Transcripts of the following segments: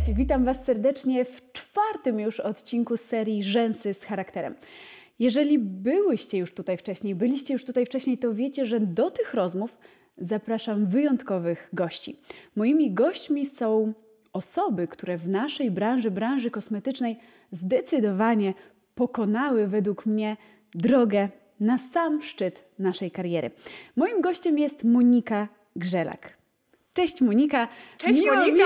Cześć, witam Was serdecznie w czwartym już odcinku serii Rzęsy z charakterem. Jeżeli byłyście już tutaj wcześniej, byliście już tutaj wcześniej, to wiecie, że do tych rozmów zapraszam wyjątkowych gości. Moimi gośćmi są osoby, które w naszej branży, branży kosmetycznej, zdecydowanie pokonały według mnie drogę na sam szczyt naszej kariery. Moim gościem jest Monika Grzelak. Cześć Monika. Cześć miło Monika.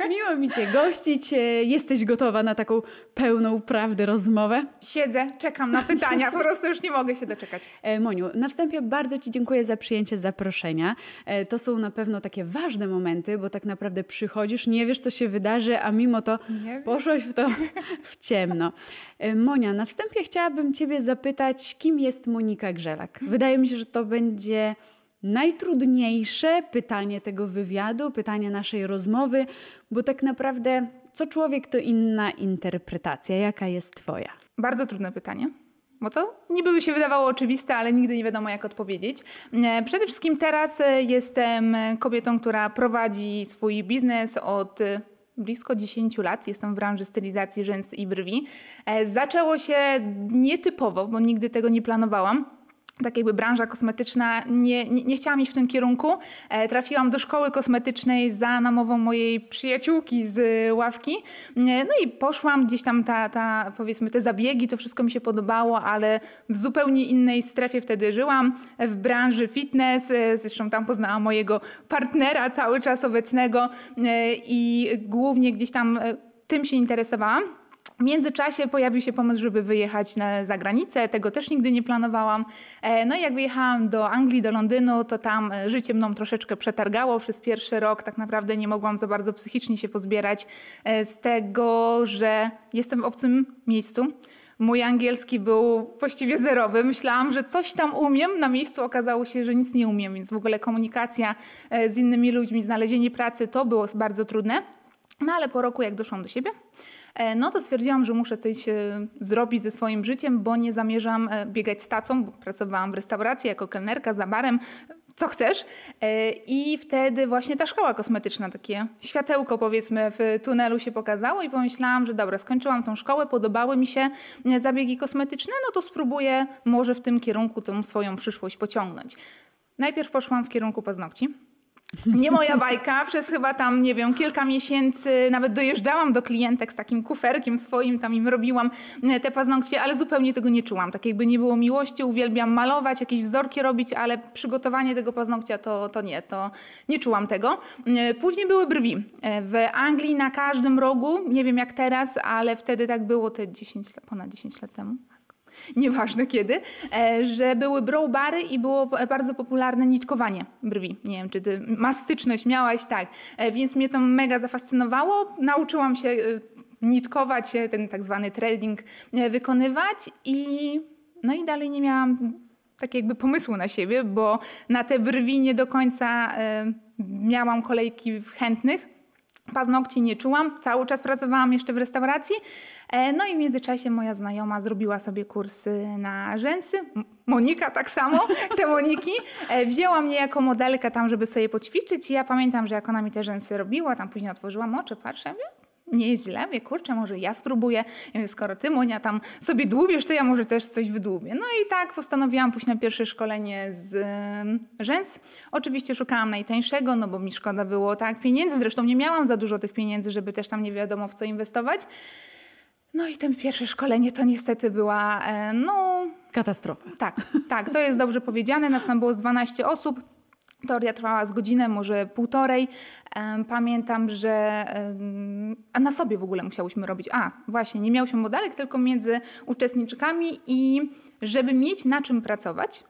Mi, miło mi Cię gościć. E, Jesteś gotowa na taką pełną prawdy rozmowę? Siedzę, czekam na pytania, po prostu już nie mogę się doczekać. E, Moniu, na wstępie bardzo Ci dziękuję za przyjęcie zaproszenia. E, To są na pewno takie ważne momenty, bo tak naprawdę przychodzisz, nie wiesz co się wydarzy, a mimo to poszłaś w to w ciemno. Monia, na wstępie chciałabym Ciebie zapytać, kim jest Monika Grzelak? Wydaje mi się, że to będzie najtrudniejsze pytanie tego wywiadu, pytanie naszej rozmowy, bo tak naprawdę co człowiek to inna interpretacja. Jaka jest Twoja? Bardzo trudne pytanie. Bo to niby by się wydawało oczywiste, ale nigdy nie wiadomo, jak odpowiedzieć. E, Przede wszystkim teraz e, jestem kobietą, która prowadzi swój biznes od e, blisko 10 lat. Jestem w branży stylizacji rzęs i brwi. Zaczęło się nietypowo, bo nigdy tego nie planowałam. Tak jakby branża kosmetyczna, nie, nie, nie chciałam iść w tym kierunku. E, trafiłam do szkoły kosmetycznej za namową mojej przyjaciółki z ławki. E, no i poszłam gdzieś tam, ta, ta, powiedzmy, te zabiegi, to wszystko mi się podobało, ale w zupełnie innej strefie wtedy żyłam, w branży fitness. E, zresztą tam poznałam mojego partnera cały czas obecnego i głównie gdzieś tam tym się interesowałam. W międzyczasie pojawił się pomysł, żeby wyjechać na, za granicę. Tego też nigdy nie planowałam. E, No i jak wyjechałam do Anglii, do Londynu, to tam e, życie mną troszeczkę przetargało przez pierwszy rok. Tak naprawdę nie mogłam za bardzo psychicznie się pozbierać e, z tego, że jestem w obcym miejscu. Mój angielski był właściwie zerowy. Myślałam, że coś tam umiem. Na miejscu okazało się, że nic nie umiem, więc w ogóle komunikacja z innymi ludźmi, znalezienie pracy to było bardzo trudne. No ale po roku, jak doszłam do siebie, no to stwierdziłam, że muszę coś e, zrobić ze swoim życiem, bo nie zamierzam e, biegać z tacą, bo pracowałam w restauracji jako kelnerka za barem, co chcesz. E, I wtedy właśnie ta szkoła kosmetyczna, takie światełko powiedzmy w tunelu się pokazało i pomyślałam, że dobra, skończyłam tą szkołę, podobały mi się e, zabiegi kosmetyczne, no to spróbuję może w tym kierunku tą swoją przyszłość pociągnąć. Najpierw poszłam w kierunku paznokci. Nie moja bajka, przez chyba tam, nie wiem, kilka miesięcy nawet dojeżdżałam do klientek z takim kuferkiem swoim, tam im robiłam e, te paznokcie, ale zupełnie tego nie czułam. Tak jakby nie było miłości, uwielbiam malować, jakieś wzorki robić, ale przygotowanie tego paznokcia to, to nie, to nie czułam tego. E, Później były brwi. E, W Anglii na każdym rogu, nie wiem jak teraz, ale wtedy tak było te 10, lat- ponad 10 lat temu nieważne kiedy, e, że były brow bary i było bardzo popularne nitkowanie brwi. Nie wiem, czy ty mastyczność miałaś, tak. E, Więc mnie to mega zafascynowało. Nauczyłam się e, nitkować, ten tak zwany threading e, wykonywać i no i dalej nie miałam tak jakby pomysłu na siebie, bo na te brwi nie do końca miałam kolejki chętnych. Paznokci nie czułam, cały czas pracowałam jeszcze w restauracji. E, No i w międzyczasie moja znajoma zrobiła sobie kursy na rzęsy. Monika tak samo, te Moniki. E, Wzięła mnie jako modelkę tam, żeby sobie poćwiczyć i ja pamiętam, że jak ona mi te rzęsy robiła, tam później otworzyłam oczy, patrzę, mówię, nie jest źle, mówię, kurczę, może ja spróbuję. Ja mówię, skoro ty, Monia, tam sobie dłubiesz, to ja może też coś wydłubię. No i tak postanowiłam pójść na pierwsze szkolenie z rzęs. Oczywiście szukałam najtańszego, no bo mi szkoda było tak pieniędzy. Zresztą nie miałam za dużo tych pieniędzy, żeby też tam nie wiadomo w co inwestować. No i to pierwsze szkolenie to niestety była, e, no Katastrofa. tak, tak, to jest dobrze powiedziane. Nas tam było z 12 osób. Teoria trwała z godzinę, może półtorej. Pamiętam, że a na sobie w ogóle musiałyśmy robić. A, właśnie, nie miałyśmy modelek, tylko między uczestniczkami i żeby mieć na czym pracować,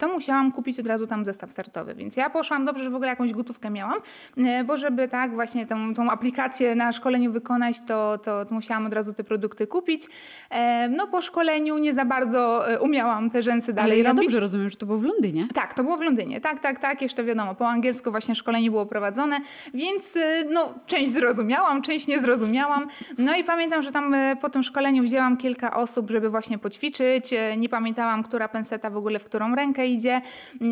to musiałam kupić od razu tam zestaw startowy. Więc ja poszłam, dobrze, że w ogóle jakąś gotówkę miałam, e, bo żeby tak właśnie tą, tą aplikację na szkoleniu wykonać, to, to, to musiałam od razu te produkty kupić. E, No po szkoleniu nie za bardzo e, umiałam te rzęsy dalej Ale ja robić. dobrze rozumiem, że to było w Londynie. Tak, to było w Londynie. Tak, tak, tak. Jeszcze wiadomo, po angielsku właśnie szkolenie było prowadzone, więc no, część zrozumiałam, część nie zrozumiałam. No i pamiętam, że tam po tym szkoleniu wzięłam kilka osób, żeby właśnie poćwiczyć. Nie pamiętałam, która penseta w ogóle w którą rękę wejdzie.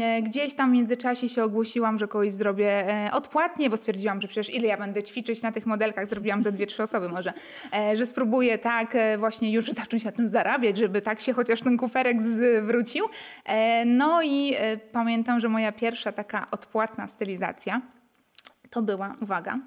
E, gdzieś tam w międzyczasie się ogłosiłam, że kogoś zrobię e, odpłatnie, bo stwierdziłam, że przecież ile ja będę ćwiczyć na tych modelkach, zrobiłam za dwie, trzy osoby może, e, że spróbuję tak właśnie już zacząć na tym zarabiać, żeby tak się chociaż ten kuferek zwrócił. No i pamiętam, że moja pierwsza taka odpłatna stylizacja to była, uwaga,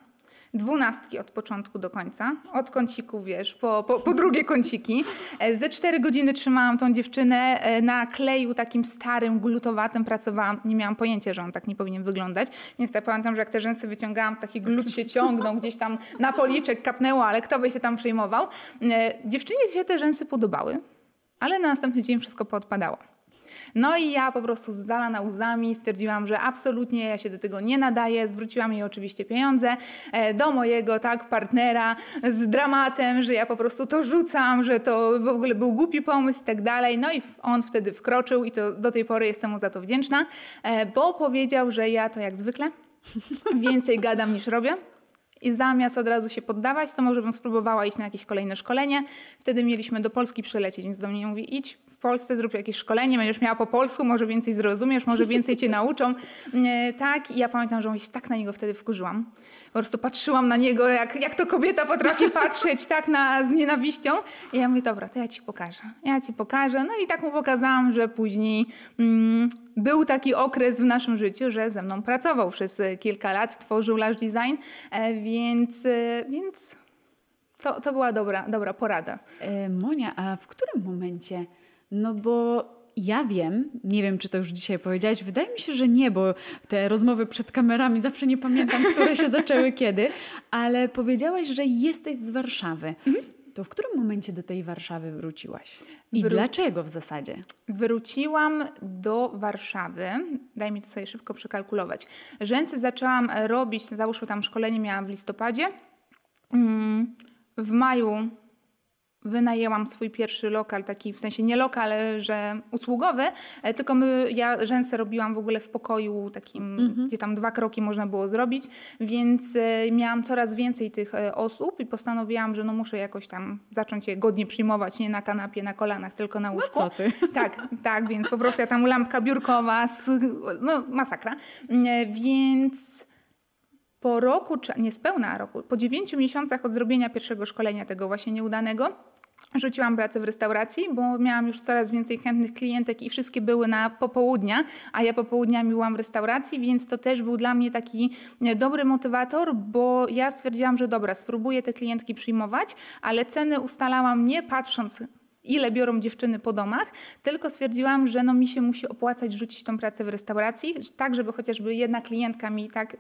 dwunastki od początku do końca, od kąciku, wiesz, po, po, po drugie kąciki. E, ze cztery godziny trzymałam tą dziewczynę e, na kleju takim starym, glutowatym pracowałam. Nie miałam pojęcia, że on tak nie powinien wyglądać. Więc ja pamiętam, że jak te rzęsy wyciągałam, taki glut się ciągnął, gdzieś tam na policzek kapnęło, ale kto by się tam przejmował. E, dziewczynie się te rzęsy podobały, ale na następny dzień wszystko poodpadało. No i ja po prostu zalana łzami stwierdziłam, że absolutnie ja się do tego nie nadaję. Zwróciłam jej oczywiście pieniądze e, do mojego tak partnera z dramatem, że ja po prostu to rzucam, że to w ogóle był głupi pomysł i tak dalej. No i on wtedy wkroczył i to do tej pory jestem mu za to wdzięczna, e, bo powiedział, że ja to jak zwykle więcej gadam niż robię. I zamiast od razu się poddawać, to może bym spróbowała iść na jakieś kolejne szkolenie. Wtedy mieliśmy do Polski przylecieć, więc do mnie mówi idź, Polsce, zrób jakieś szkolenie, będziesz miała po polsku, może więcej zrozumiesz, może więcej cię nauczą. E, tak, i ja pamiętam, że się tak na niego wtedy wkurzyłam. Po prostu patrzyłam na niego, jak, jak to kobieta potrafi patrzeć tak na, z nienawiścią. I ja mówię, dobra, to ja ci pokażę. Ja ci pokażę. No i tak mu pokazałam, że później mm, był taki okres w naszym życiu, że ze mną pracował przez kilka lat, tworzył Lash Design, e, więc, e, więc to, to była dobra, dobra porada. Monia, a w którym momencie no bo ja wiem, nie wiem, czy to już dzisiaj powiedziałaś, wydaje mi się, że nie, bo te rozmowy przed kamerami zawsze nie pamiętam, które się zaczęły kiedy, ale powiedziałaś, że jesteś z Warszawy. Mhm. To w którym momencie do tej Warszawy wróciłaś? I Wró dlaczego w zasadzie? Wróciłam do Warszawy, daj mi to sobie szybko przekalkulować. Rzęsy zaczęłam robić, załóżmy tam szkolenie miałam w listopadzie. Mm, w maju wynajęłam swój pierwszy lokal, taki w sensie nie lokal, że usługowy, e, tylko my, ja rzęsę robiłam w ogóle w pokoju takim, mhm. gdzie tam dwa kroki można było zrobić, więc e, miałam coraz więcej tych e, osób i postanowiłam, że no muszę jakoś tam zacząć je godnie przyjmować, nie na kanapie, na kolanach, tylko na no łóżku. No co ty? Tak, tak, więc po prostu ja tam lampka biurkowa, no masakra. Więc po roku, niespełna roku, po dziewięciu miesiącach od zrobienia pierwszego szkolenia tego właśnie nieudanego, Rzuciłam pracę w restauracji, bo miałam już coraz więcej chętnych klientek i wszystkie były na popołudnia, a ja popołudniami byłam w restauracji, więc to też był dla mnie taki e, dobry motywator, bo ja stwierdziłam, że dobra, spróbuję te klientki przyjmować, ale ceny ustalałam nie patrząc ile biorą dziewczyny po domach, tylko stwierdziłam, że no mi się musi opłacać rzucić tą pracę w restauracji, tak żeby chociażby jedna klientka mi tak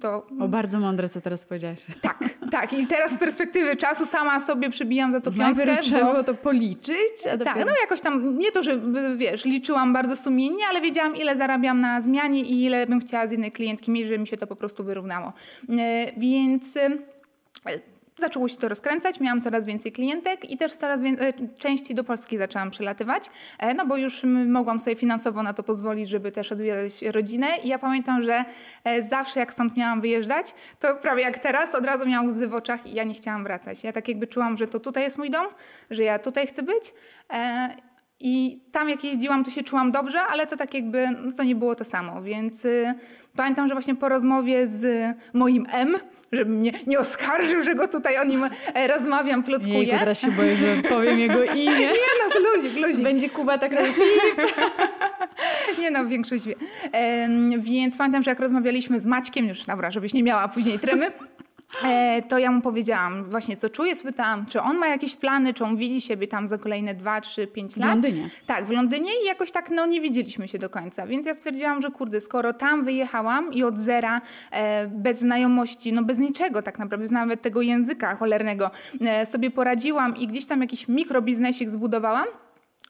to... O, bardzo mądre, co teraz powiedziałaś. Tak, tak. I teraz z perspektywy czasu sama sobie przybijam za to piątkę. Najpierw trzeba było to policzyć? A dopiero... Tak, no jakoś tam, nie to, że wiesz, liczyłam bardzo sumiennie, ale wiedziałam, ile zarabiam na zmianie i ile bym chciała z jednej klientki mieć, żeby mi się to po prostu wyrównało. E, więc zaczęło się to rozkręcać, miałam coraz więcej klientek i też coraz e, częściej do Polski zaczęłam przelatywać, e, no bo już mogłam sobie finansowo na to pozwolić, żeby też odwiedzać rodzinę i ja pamiętam, że e, zawsze jak stąd miałam wyjeżdżać, to prawie jak teraz, od razu miałam łzy w oczach i ja nie chciałam wracać. Ja tak jakby czułam, że to tutaj jest mój dom, że ja tutaj chcę być i tam jak jeździłam, to się czułam dobrze, ale to tak jakby, no to nie było to samo, więc y, pamiętam, że właśnie po rozmowie z moim M, żeby mnie nie oskarżył, że go tutaj o nim e, rozmawiam, plotkuję. Jejku, teraz się boję, że powiem jego imię. Nie no, luzik, luzik. Będzie Kuba tak robił. Nie no, większość wie. więc pamiętam, że jak rozmawialiśmy z Maćkiem, już dobra, żebyś nie miała później tremy, to ja mu powiedziałam właśnie, co czuję, spytałam, czy on ma jakieś plany, czy on widzi siebie tam za kolejne 2, 3, 5 lat. W Londynie. Tak, w Londynie i jakoś tak no, nie widzieliśmy się do końca. Więc ja stwierdziłam, że kurde, skoro tam wyjechałam i od zera, e, bez znajomości, no bez niczego tak naprawdę, nawet tego języka cholernego e, sobie poradziłam i gdzieś tam jakiś mikrobiznesik zbudowałam,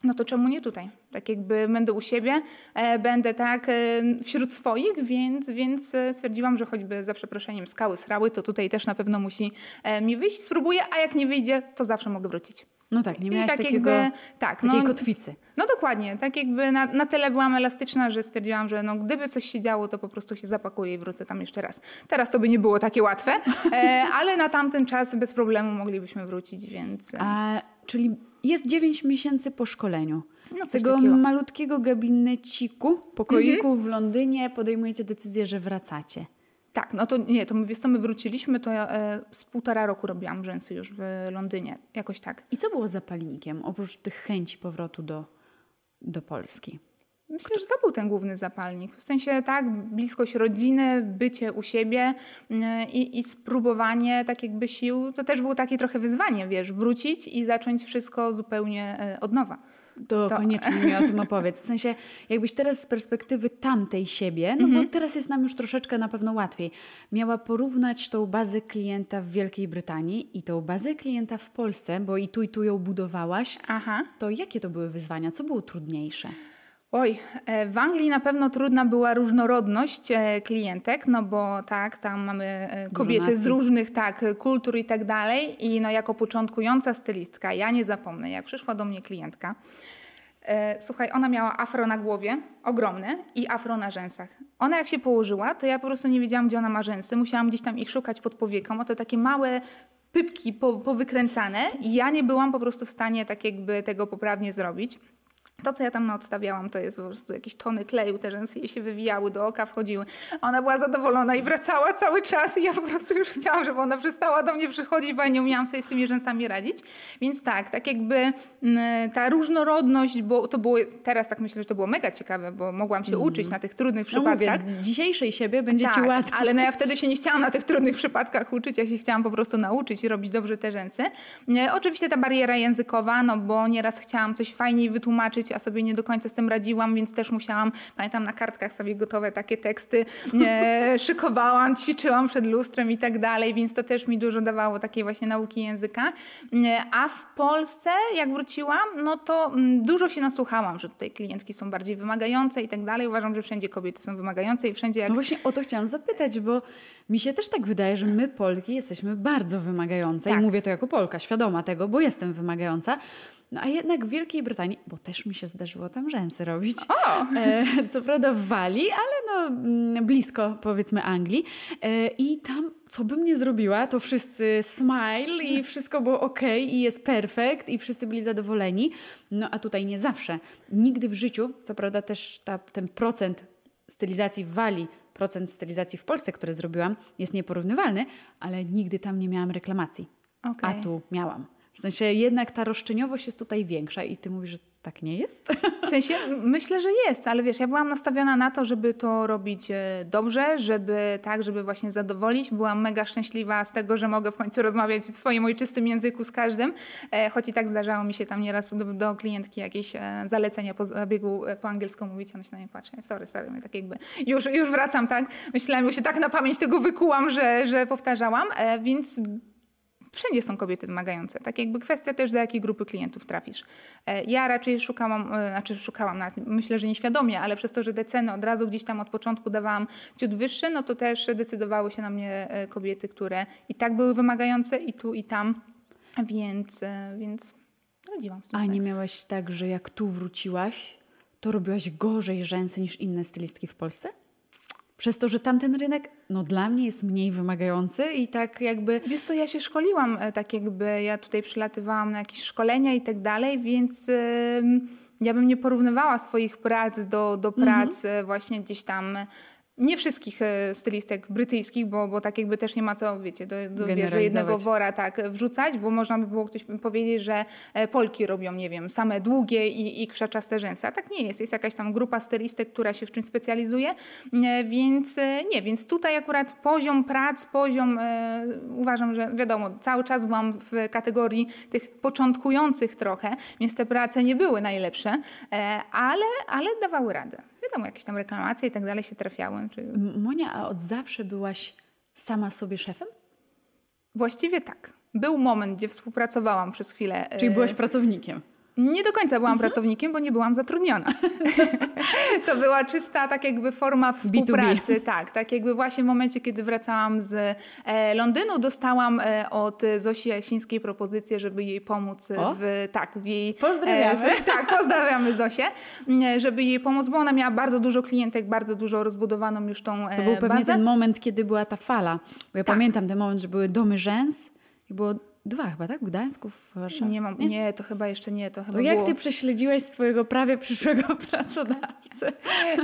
no to czemu nie tutaj? Tak jakby będę u siebie, e, będę tak e, wśród swoich, więc, więc e, stwierdziłam, że choćby za przeproszeniem skały srały, to tutaj też na pewno musi mi wyjść. Spróbuję, a jak nie wyjdzie, to zawsze mogę wrócić. No tak, nie miałaś tak takiego, jakby, tak, takiej no, kotwicy. No dokładnie, tak jakby na, na tyle byłam elastyczna, że stwierdziłam, że no, gdyby coś się działo, to po prostu się zapakuję i wrócę tam jeszcze raz. Teraz to by nie było takie łatwe, ale na tamten czas bez problemu moglibyśmy wrócić, więc... A, czyli jest 9 miesięcy po szkoleniu. No, Z tego malutkiego gabineciku, pokoiku w Londynie podejmujecie decyzję, że wracacie. Tak, no to nie, to wiesz co, my wróciliśmy, to ja e, z półtora roku robiłam rzęsy już w Londynie, jakoś tak. I co było zapalnikiem, oprócz tych chęci powrotu do, do Polski? Myślę, że to był ten główny zapalnik. W sensie tak, bliskość rodziny, bycie u siebie e, i, i spróbowanie tak jakby sił, to też było takie trochę wyzwanie, wiesz, wrócić i zacząć wszystko zupełnie e, od nowa. To, To- koniecznie mi o tym opowiedz. W sensie, jakbyś teraz z perspektywy tamtej siebie, no bo teraz jest nam już troszeczkę na pewno łatwiej, miała porównać tą bazę klienta w Wielkiej Brytanii i tą bazę klienta w Polsce, bo i tu i tu ją budowałaś, Aha. to jakie to były wyzwania? Co było trudniejsze? Oj, e, w Anglii na pewno trudna była różnorodność e, klientek, no bo tak, tam mamy e, kobiety z różnych tak, kultur i tak dalej. I no jako początkująca stylistka, ja nie zapomnę, jak przyszła do mnie klientka, e, słuchaj, ona miała afro na głowie, ogromne, i afro na rzęsach. Ona jak się położyła, to ja po prostu nie wiedziałam, gdzie ona ma rzęsy, musiałam gdzieś tam ich szukać pod powieką, a to takie małe pypki po, powykręcane i ja nie byłam po prostu w stanie tak jakby tego poprawnie zrobić. To, co ja tam odstawiałam, to jest po prostu jakieś tony kleju, te rzęsy jej się wywijały, do oka wchodziły. Ona była zadowolona i wracała cały czas i ja po prostu już chciałam, żeby ona przestała do mnie przychodzić, bo ja nie umiałam sobie z tymi rzęsami radzić. Więc tak, tak jakby mm, ta różnorodność, bo to było, teraz tak myślę, że to było mega ciekawe, bo mogłam się uczyć na tych trudnych No mówię, przypadkach. z dzisiejszej siebie będzie ci Tak, łatwiej. ale no ja wtedy się nie chciałam na tych trudnych przypadkach uczyć, ja się chciałam po prostu nauczyć i robić dobrze te rzęsy. Nie, oczywiście ta bariera językowa, no bo nieraz chciałam coś fajniej wytłumaczyć, a sobie nie do końca z tym radziłam, więc też musiałam, pamiętam na kartkach sobie gotowe takie teksty, nie, szykowałam, ćwiczyłam przed lustrem i tak dalej, więc to też mi dużo dawało takiej właśnie nauki języka. Nie, A w Polsce, jak wróciłam, no to mm, dużo się nasłuchałam, że tutaj klientki są bardziej wymagające i tak dalej. Uważam, że wszędzie kobiety są wymagające i wszędzie jak No właśnie o to chciałam zapytać, bo mi się też tak wydaje, że my Polki jesteśmy bardzo wymagające Tak. i mówię to jako Polka, świadoma tego, bo jestem wymagająca. No a jednak w Wielkiej Brytanii, bo też mi się zdarzyło tam rzęsy robić. O! E, co prawda w Walii, ale no mm, blisko powiedzmy Anglii. E, I tam co bym nie zrobiła, to wszyscy smile i wszystko było ok i jest perfekt i wszyscy byli zadowoleni. No a tutaj nie zawsze. Nigdy w życiu, co prawda też ta, ten procent stylizacji w Walii, procent stylizacji w Polsce, które zrobiłam, jest nieporównywalny, ale nigdy tam nie miałam reklamacji. Okej. A tu miałam. W sensie jednak ta roszczeniowość jest tutaj większa i ty mówisz, że tak nie jest? W sensie myślę, że jest, ale wiesz, ja byłam nastawiona na to, żeby to robić e, dobrze, żeby tak, żeby właśnie zadowolić. Byłam mega szczęśliwa z tego, że mogę w końcu rozmawiać w swoim ojczystym języku z każdym, e, choć i tak zdarzało mi się tam nieraz do, do klientki jakieś e, zalecenia po zabiegu po angielsku mówić, ona się na mnie patrzy, sorry, sorry, my tak jakby już, już wracam, tak? Myślałam, już się tak na pamięć tego wykułam, że, że powtarzałam, więc Wszędzie są kobiety wymagające. Tak jakby kwestia też, do jakiej grupy klientów trafisz. E, Ja raczej szukałam, e, znaczy szukałam, nawet myślę, że nieświadomie, ale przez to, że te ceny od razu gdzieś tam od początku dawałam ciut wyższe, no to też decydowały się na mnie e, kobiety, które i tak były wymagające i tu, i tam. Więc, więc radziłam sobie. A nie miałaś tak, że jak tu wróciłaś, to robiłaś gorzej rzęsy niż inne stylistki w Polsce? Przez to, że tamten rynek, no dla mnie jest mniej wymagający i tak jakby... Wiesz co, ja się szkoliłam e, tak jakby, ja tutaj przylatywałam na jakieś szkolenia i tak dalej, więc ym, ja bym nie porównywała swoich prac do, do prac e, właśnie gdzieś tam, nie wszystkich e, stylistek brytyjskich, bo, bo tak jakby też nie ma co, wiecie, do, do, jednego wora tak wrzucać, bo można by było ktoś powiedzieć, że e, Polki robią, nie wiem, same długie i, i krzaczaste rzęsy, a tak nie jest. Jest jakaś tam grupa stylistek, która się w czymś specjalizuje, e, więc nie, więc tutaj akurat poziom prac, poziom, e, uważam, że wiadomo, cały czas byłam w kategorii tych początkujących trochę, więc te prace nie były najlepsze, e, ale, ale dawały radę. Wiadomo, jakieś tam reklamacje i tak dalej się trafiały. Czy... Monia, a od zawsze byłaś sama sobie szefem? Właściwie tak. Był moment, gdzie współpracowałam przez chwilę. Czyli byłaś pracownikiem? Nie do końca byłam pracownikiem, bo nie byłam zatrudniona. to była czysta tak jakby forma współpracy. Tak, tak jakby właśnie w momencie, kiedy wracałam z e, Londynu, dostałam e, od Zosi Jasińskiej propozycję, żeby jej pomóc O. w, tak, w jej... Pozdrawiamy. E, w, tak, pozdrawiamy Zosię, żeby jej pomóc, bo ona miała bardzo dużo klientek, bardzo dużo rozbudowaną już tą To był pewnie bazę. ten moment, kiedy była ta fala. Bo ja Tak. pamiętam ten moment, że były domy rzęs i było Dwa chyba, tak? W Gdańsku, w Warszawie? Nie mam, nie, to chyba jeszcze nie, to chyba To jak było... ty prześledziłeś swojego prawie przyszłego pracodawcę?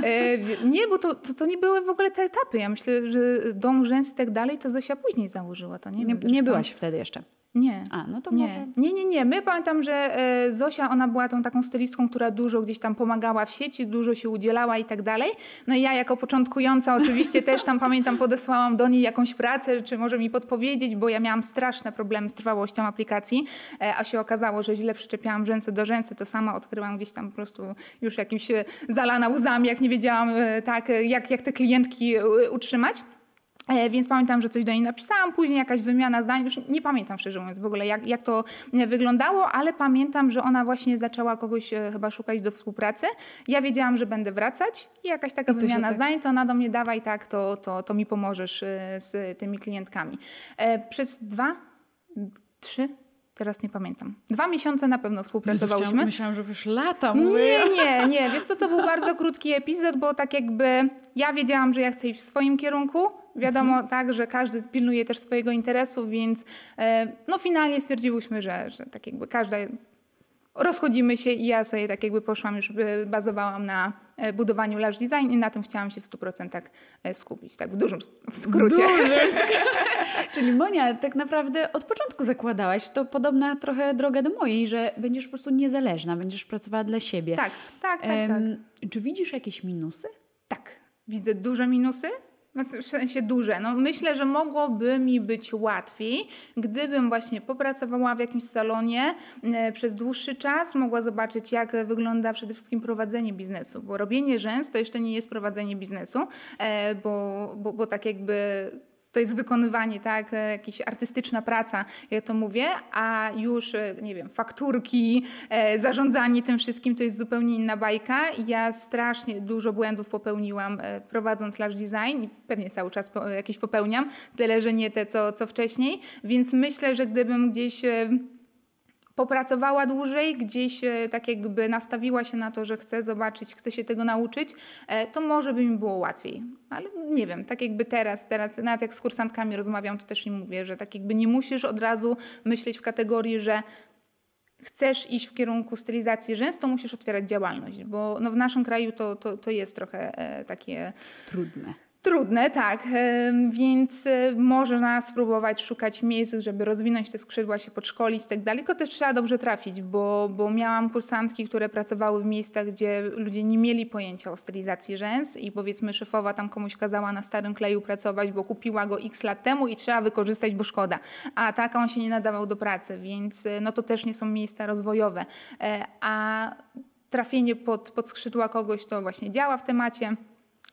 E, nie, bo to, to, to nie były w ogóle te etapy. Ja myślę, że dom rzęs i tak dalej, to Zosia później założyła. To nie, Nie, nie byłaś wtedy jeszcze. Nie. A, no to nie. może... nie, nie, nie. My pamiętam, że e, Zosia, ona była tą taką stylistką, która dużo gdzieś tam pomagała w sieci, dużo się udzielała i tak dalej. No i ja jako początkująca oczywiście też tam pamiętam, podesłałam do niej jakąś pracę, czy może mi podpowiedzieć, bo ja miałam straszne problemy z trwałością aplikacji, e, a się okazało, że źle przyczepiałam rzęsy do rzęsy, to sama odkryłam gdzieś tam po prostu już jakimś e, zalana łzami, jak nie wiedziałam tak, jak, jak te klientki utrzymać. E, Więc pamiętam, że coś do niej napisałam, później jakaś wymiana zdań, już nie pamiętam szczerze mówiąc w ogóle jak, jak to e, wyglądało, ale pamiętam, że ona właśnie zaczęła kogoś e, chyba szukać do współpracy. Ja wiedziałam, że będę wracać i jakaś taka I wymiana tak- zdań, to ona do mnie dawaj tak, to, to, to mi pomożesz z tymi klientkami. Przez dwa, trzy, teraz nie pamiętam, dwa miesiące na pewno współpracowałyśmy. Myślałam, że już lata Nie, mówię. nie, nie. Wiesz co, to był bardzo krótki epizod, bo tak jakby ja wiedziałam, że ja chcę iść w swoim kierunku. Wiadomo tak, że każdy pilnuje też swojego interesu, więc e, no finalnie stwierdziłyśmy, że, że tak jakby każda rozchodzimy się i ja sobie tak jakby poszłam, już e, bazowałam na e, budowaniu Lash Design i na tym chciałam się w 100% e, skupić, tak w dużym skrócie. Duży Czyli Monia, tak naprawdę od początku zakładałaś, to podobna trochę droga do mojej, że będziesz po prostu niezależna, będziesz pracowała dla siebie. Tak, tak, tak, tak. Czy widzisz jakieś minusy? Tak, widzę duże minusy. No, W sensie duże. No, myślę, że mogłoby mi być łatwiej, gdybym właśnie popracowała w jakimś salonie e, przez dłuższy czas, mogła zobaczyć, jak wygląda przede wszystkim prowadzenie biznesu, bo robienie rzęs to jeszcze nie jest prowadzenie biznesu, e, bo, bo, bo tak jakby to jest wykonywanie, tak, e, jakaś artystyczna praca, jak to mówię, a już, e, nie wiem, fakturki, e, zarządzanie tym wszystkim to jest zupełnie inna bajka. Ja strasznie dużo błędów popełniłam prowadząc Lash Design i pewnie cały czas jakieś popełniam, tyle, że nie te, co, co wcześniej, więc myślę, że gdybym gdzieś popracowała dłużej, gdzieś e, tak jakby nastawiła się na to, że chce zobaczyć, chce się tego nauczyć, e, to może by mi było łatwiej. Ale nie wiem, tak jakby teraz, teraz nawet jak z kursantkami rozmawiam, to też im mówię, że tak jakby nie musisz od razu myśleć w kategorii, że chcesz iść w kierunku stylizacji rzęs, to musisz otwierać działalność, bo no w naszym kraju to, to, to jest trochę e, takie Trudne. Trudne, tak, więc e, można spróbować szukać miejsc, żeby rozwinąć te skrzydła, się podszkolić i tak dalej, tylko też trzeba dobrze trafić, bo, bo miałam kursantki, które pracowały w miejscach, gdzie ludzie nie mieli pojęcia o stylizacji rzęs i powiedzmy szefowa tam komuś kazała na starym kleju pracować, bo kupiła go x lat temu i trzeba wykorzystać, bo szkoda, a tak on się nie nadawał do pracy, więc e, no to też nie są miejsca rozwojowe, E, a trafienie pod, pod skrzydła kogoś to właśnie działa w temacie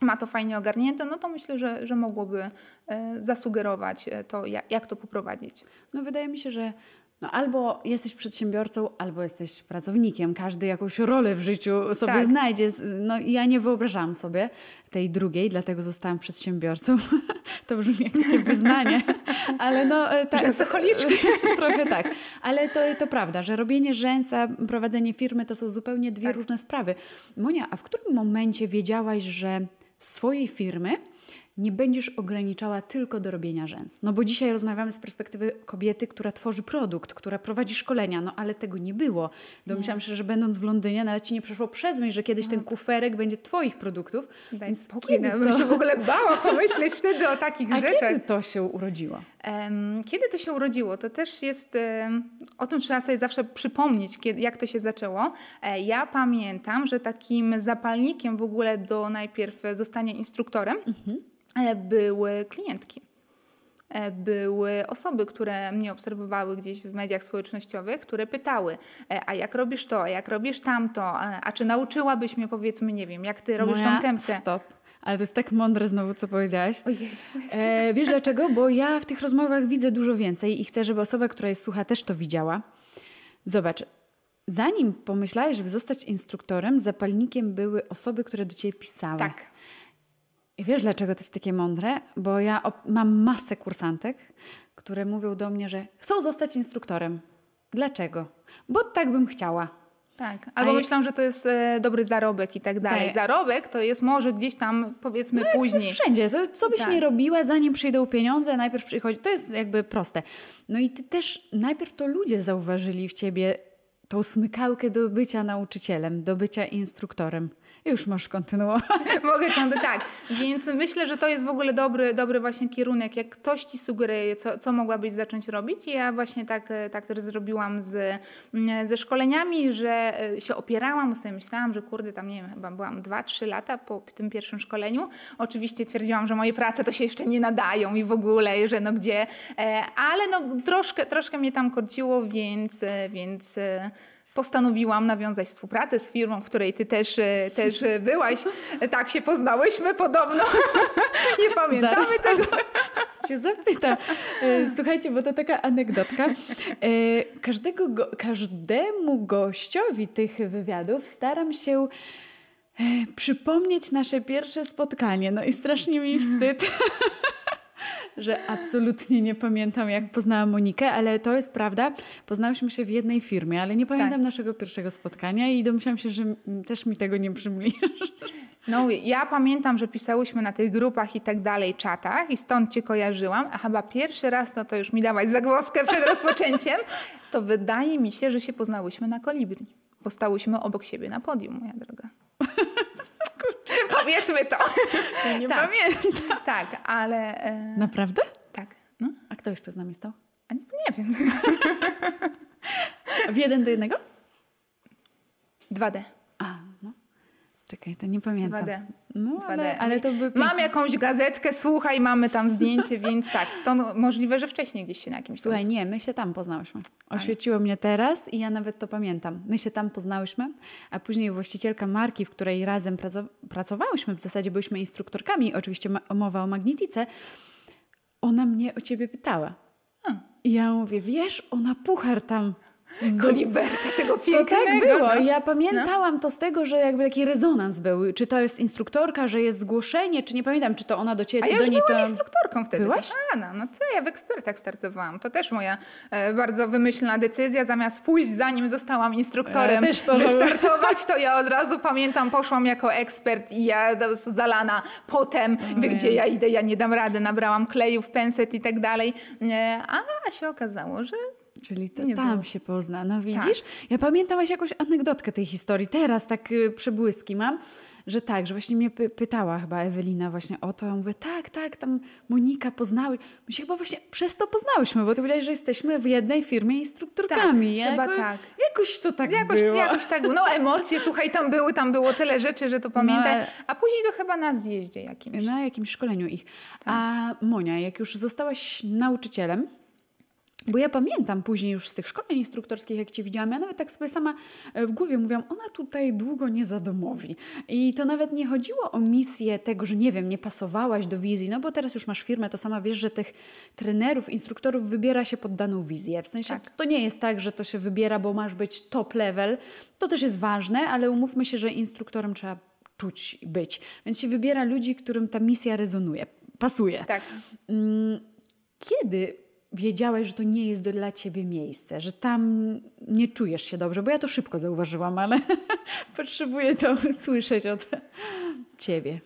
ma to fajnie ogarnięte, no to myślę, że, że mogłoby e, zasugerować e, to, jak, to poprowadzić. No wydaje mi się, że no albo jesteś przedsiębiorcą, albo jesteś pracownikiem. Każdy jakąś rolę w życiu sobie Tak. znajdzie. No i ja nie wyobrażałam sobie tej drugiej, dlatego zostałam przedsiębiorcą. to brzmi jak takie wyznanie. Ale no e, tak. Rzęsocholiczki. Trochę tak. Ale to, to prawda, że robienie rzęsa, prowadzenie firmy to są zupełnie dwie Tak. różne sprawy. Monia, a w którym momencie wiedziałaś, że swojej firmy nie będziesz ograniczała tylko do robienia rzęs. No bo dzisiaj rozmawiamy z perspektywy kobiety, która tworzy produkt, która prowadzi szkolenia, no ale tego nie było. Domyślam się, że będąc w Londynie, nawet ci nie przeszło przez myśl, że kiedyś ten kuferek będzie twoich produktów. Daj Więc spokój, kiedy no, to, się w ogóle bała pomyśleć wtedy o takich a rzeczach. kiedy to się urodziło? Kiedy to się urodziło? To też jest, o tym trzeba sobie zawsze przypomnieć, kiedy, jak to się zaczęło. E, Ja pamiętam, że takim zapalnikiem w ogóle do najpierw zostania instruktorem e, były klientki. E, Były osoby, które mnie obserwowały gdzieś w mediach społecznościowych, które pytały, e, a jak robisz to, a jak robisz tamto, a, czy nauczyłabyś mnie, powiedzmy, nie wiem, jak ty robisz Moja, tą kępkę? Stop. Ale to jest tak mądre znowu, co powiedziałaś. Ojej, E, wiesz dlaczego? Bo ja w tych rozmowach widzę dużo więcej i chcę, żeby osoba, która jest słucha, też to widziała. Zobacz, zanim pomyślałaś, żeby zostać instruktorem, zapalnikiem były osoby, które do ciebie pisały. tak. I wiesz, dlaczego to jest takie mądre? Bo ja mam masę kursantek, które mówią do mnie, że chcą zostać instruktorem. Dlaczego? Bo tak bym chciała. Tak, albo A myślą, że to jest e, dobry zarobek i tak dalej. Tak. Zarobek to jest może gdzieś tam powiedzmy później. Wszędzie, to co byś Tak. nie robiła, zanim przyjdą pieniądze, najpierw przychodzi. To jest jakby proste. No i ty też, najpierw to ludzie zauważyli w ciebie tą smykałkę do bycia nauczycielem, do bycia instruktorem. Już możesz kontynuować. Mogę konty, tak. Więc myślę, że to jest w ogóle dobry, dobry właśnie kierunek, jak ktoś ci sugeruje, co, co mogłabyś zacząć robić. I ja właśnie tak, tak też zrobiłam z, mm, ze szkoleniami, że e, się opierałam, sobie myślałam, że kurde, tam nie wiem, chyba byłam 2-3 lata po tym pierwszym szkoleniu. Oczywiście twierdziłam, że moje prace to się jeszcze nie nadają i w ogóle, że no gdzie. E, Ale no troszkę, troszkę mnie tam korciło, więc, e, więc postanowiłam nawiązać współpracę z firmą, w której ty też, e, też byłaś. Tak się poznałyśmy podobno. Nie pamiętamy Zaraz tego. cię zapytam. E, Słuchajcie, bo to taka anegdotka. E, Każdego go, każdemu gościowi tych wywiadów staram się przypomnieć nasze pierwsze spotkanie. No i strasznie mi wstyd. Że absolutnie nie pamiętam, jak poznałam Monikę, ale to jest prawda. Poznałyśmy się w jednej firmie, ale nie pamiętam Tak. naszego pierwszego spotkania i domyślam się, że też mi tego nie przybliżysz. No, ja pamiętam, że pisałyśmy na tych grupach i tak dalej, czatach i stąd cię kojarzyłam, a chyba pierwszy raz, no to już mi dawać zagłoskę przed rozpoczęciem, to wydaje mi się, że się poznałyśmy na kolibri, bo stałyśmy obok siebie na podium, moja droga. Powiedzmy to. Nie Tak. pamiętam. Tak, ale... E, Naprawdę? tak, no, A kto jeszcze z nami stał? a nie, nie wiem. W jeden do jednego? 2D. No. Czekaj, to nie pamiętam. 2D. No, 2D. ale, ale to by Mam jakąś gazetkę, słuchaj, mamy tam zdjęcie, więc tak, stąd możliwe, że wcześniej gdzieś się na jakimś Słuchaj, nie, my się tam poznałyśmy. Oświeciło mnie teraz i ja nawet to pamiętam. My się tam poznałyśmy, a później właścicielka marki, w której razem praco- pracowałyśmy, w zasadzie byliśmy instruktorkami, oczywiście mowa o magnetice, ona mnie o ciebie pytała. A. I ja mówię, wiesz, ona puchar tam. Koliberka tego To pięknego. tak było. no. Ja pamiętałam to z tego, że jakby taki rezonans był. Czy to jest instruktorka, że jest zgłoszenie, czy nie pamiętam, czy to ona do ciebie, A ja do już niej byłam to... instruktorką wtedy. Byłaś? Kochana, no to ja w ekspertach startowałam. To też moja e, bardzo wymyślna decyzja. Zamiast pójść, zanim zostałam instruktorem, Ja też to wystartować, to ja od razu pamiętam, poszłam jako ekspert i ja do- zalana potem, wie gdzie ja idę, ja nie dam rady, nabrałam klejów, penset i tak dalej. E, A się okazało, że Czyli to Nie tam było. Tak. się pozna. No widzisz? Ja pamiętam właśnie jakąś anegdotkę tej historii. Teraz tak y, przebłyski mam, że tak, że właśnie mnie py- pytała chyba Ewelina właśnie o to. Ja mówię, tak, tak, tam Monika poznały. My się chyba właśnie przez to poznałyśmy, bo ty powiedziałaś, że jesteśmy w jednej firmie instruktorkami. Tak, chyba Jako- tak. Jakoś to tak Jakoś, było. jakoś tak było. No emocje, słuchaj, tam były, tam było tyle rzeczy, że to pamiętam. ale- A później to chyba na zjeździe jakimś. Na jakimś szkoleniu ich. A Monia, jak już zostałaś nauczycielem, bo ja pamiętam później już z tych szkoleń instruktorskich, jak cię widziałam, ja nawet tak sobie sama e, w głowie mówiłam, ona tutaj długo nie zadomowi. I to nawet nie chodziło o misję tego, że nie wiem, nie pasowałaś do wizji, no bo teraz już masz firmę, to sama wiesz, że tych trenerów, instruktorów wybiera się pod daną wizję. W sensie Tak. to nie jest tak, że to się wybiera, bo masz być top level. To też jest ważne, ale umówmy się, że instruktorem trzeba czuć być. Więc się wybiera ludzi, którym ta misja rezonuje, pasuje. Tak. Mm, Kiedy wiedziałeś, że to nie jest dla ciebie miejsce, że tam nie czujesz się dobrze? Bo ja to szybko zauważyłam, ale potrzebuję to słyszeć od ciebie.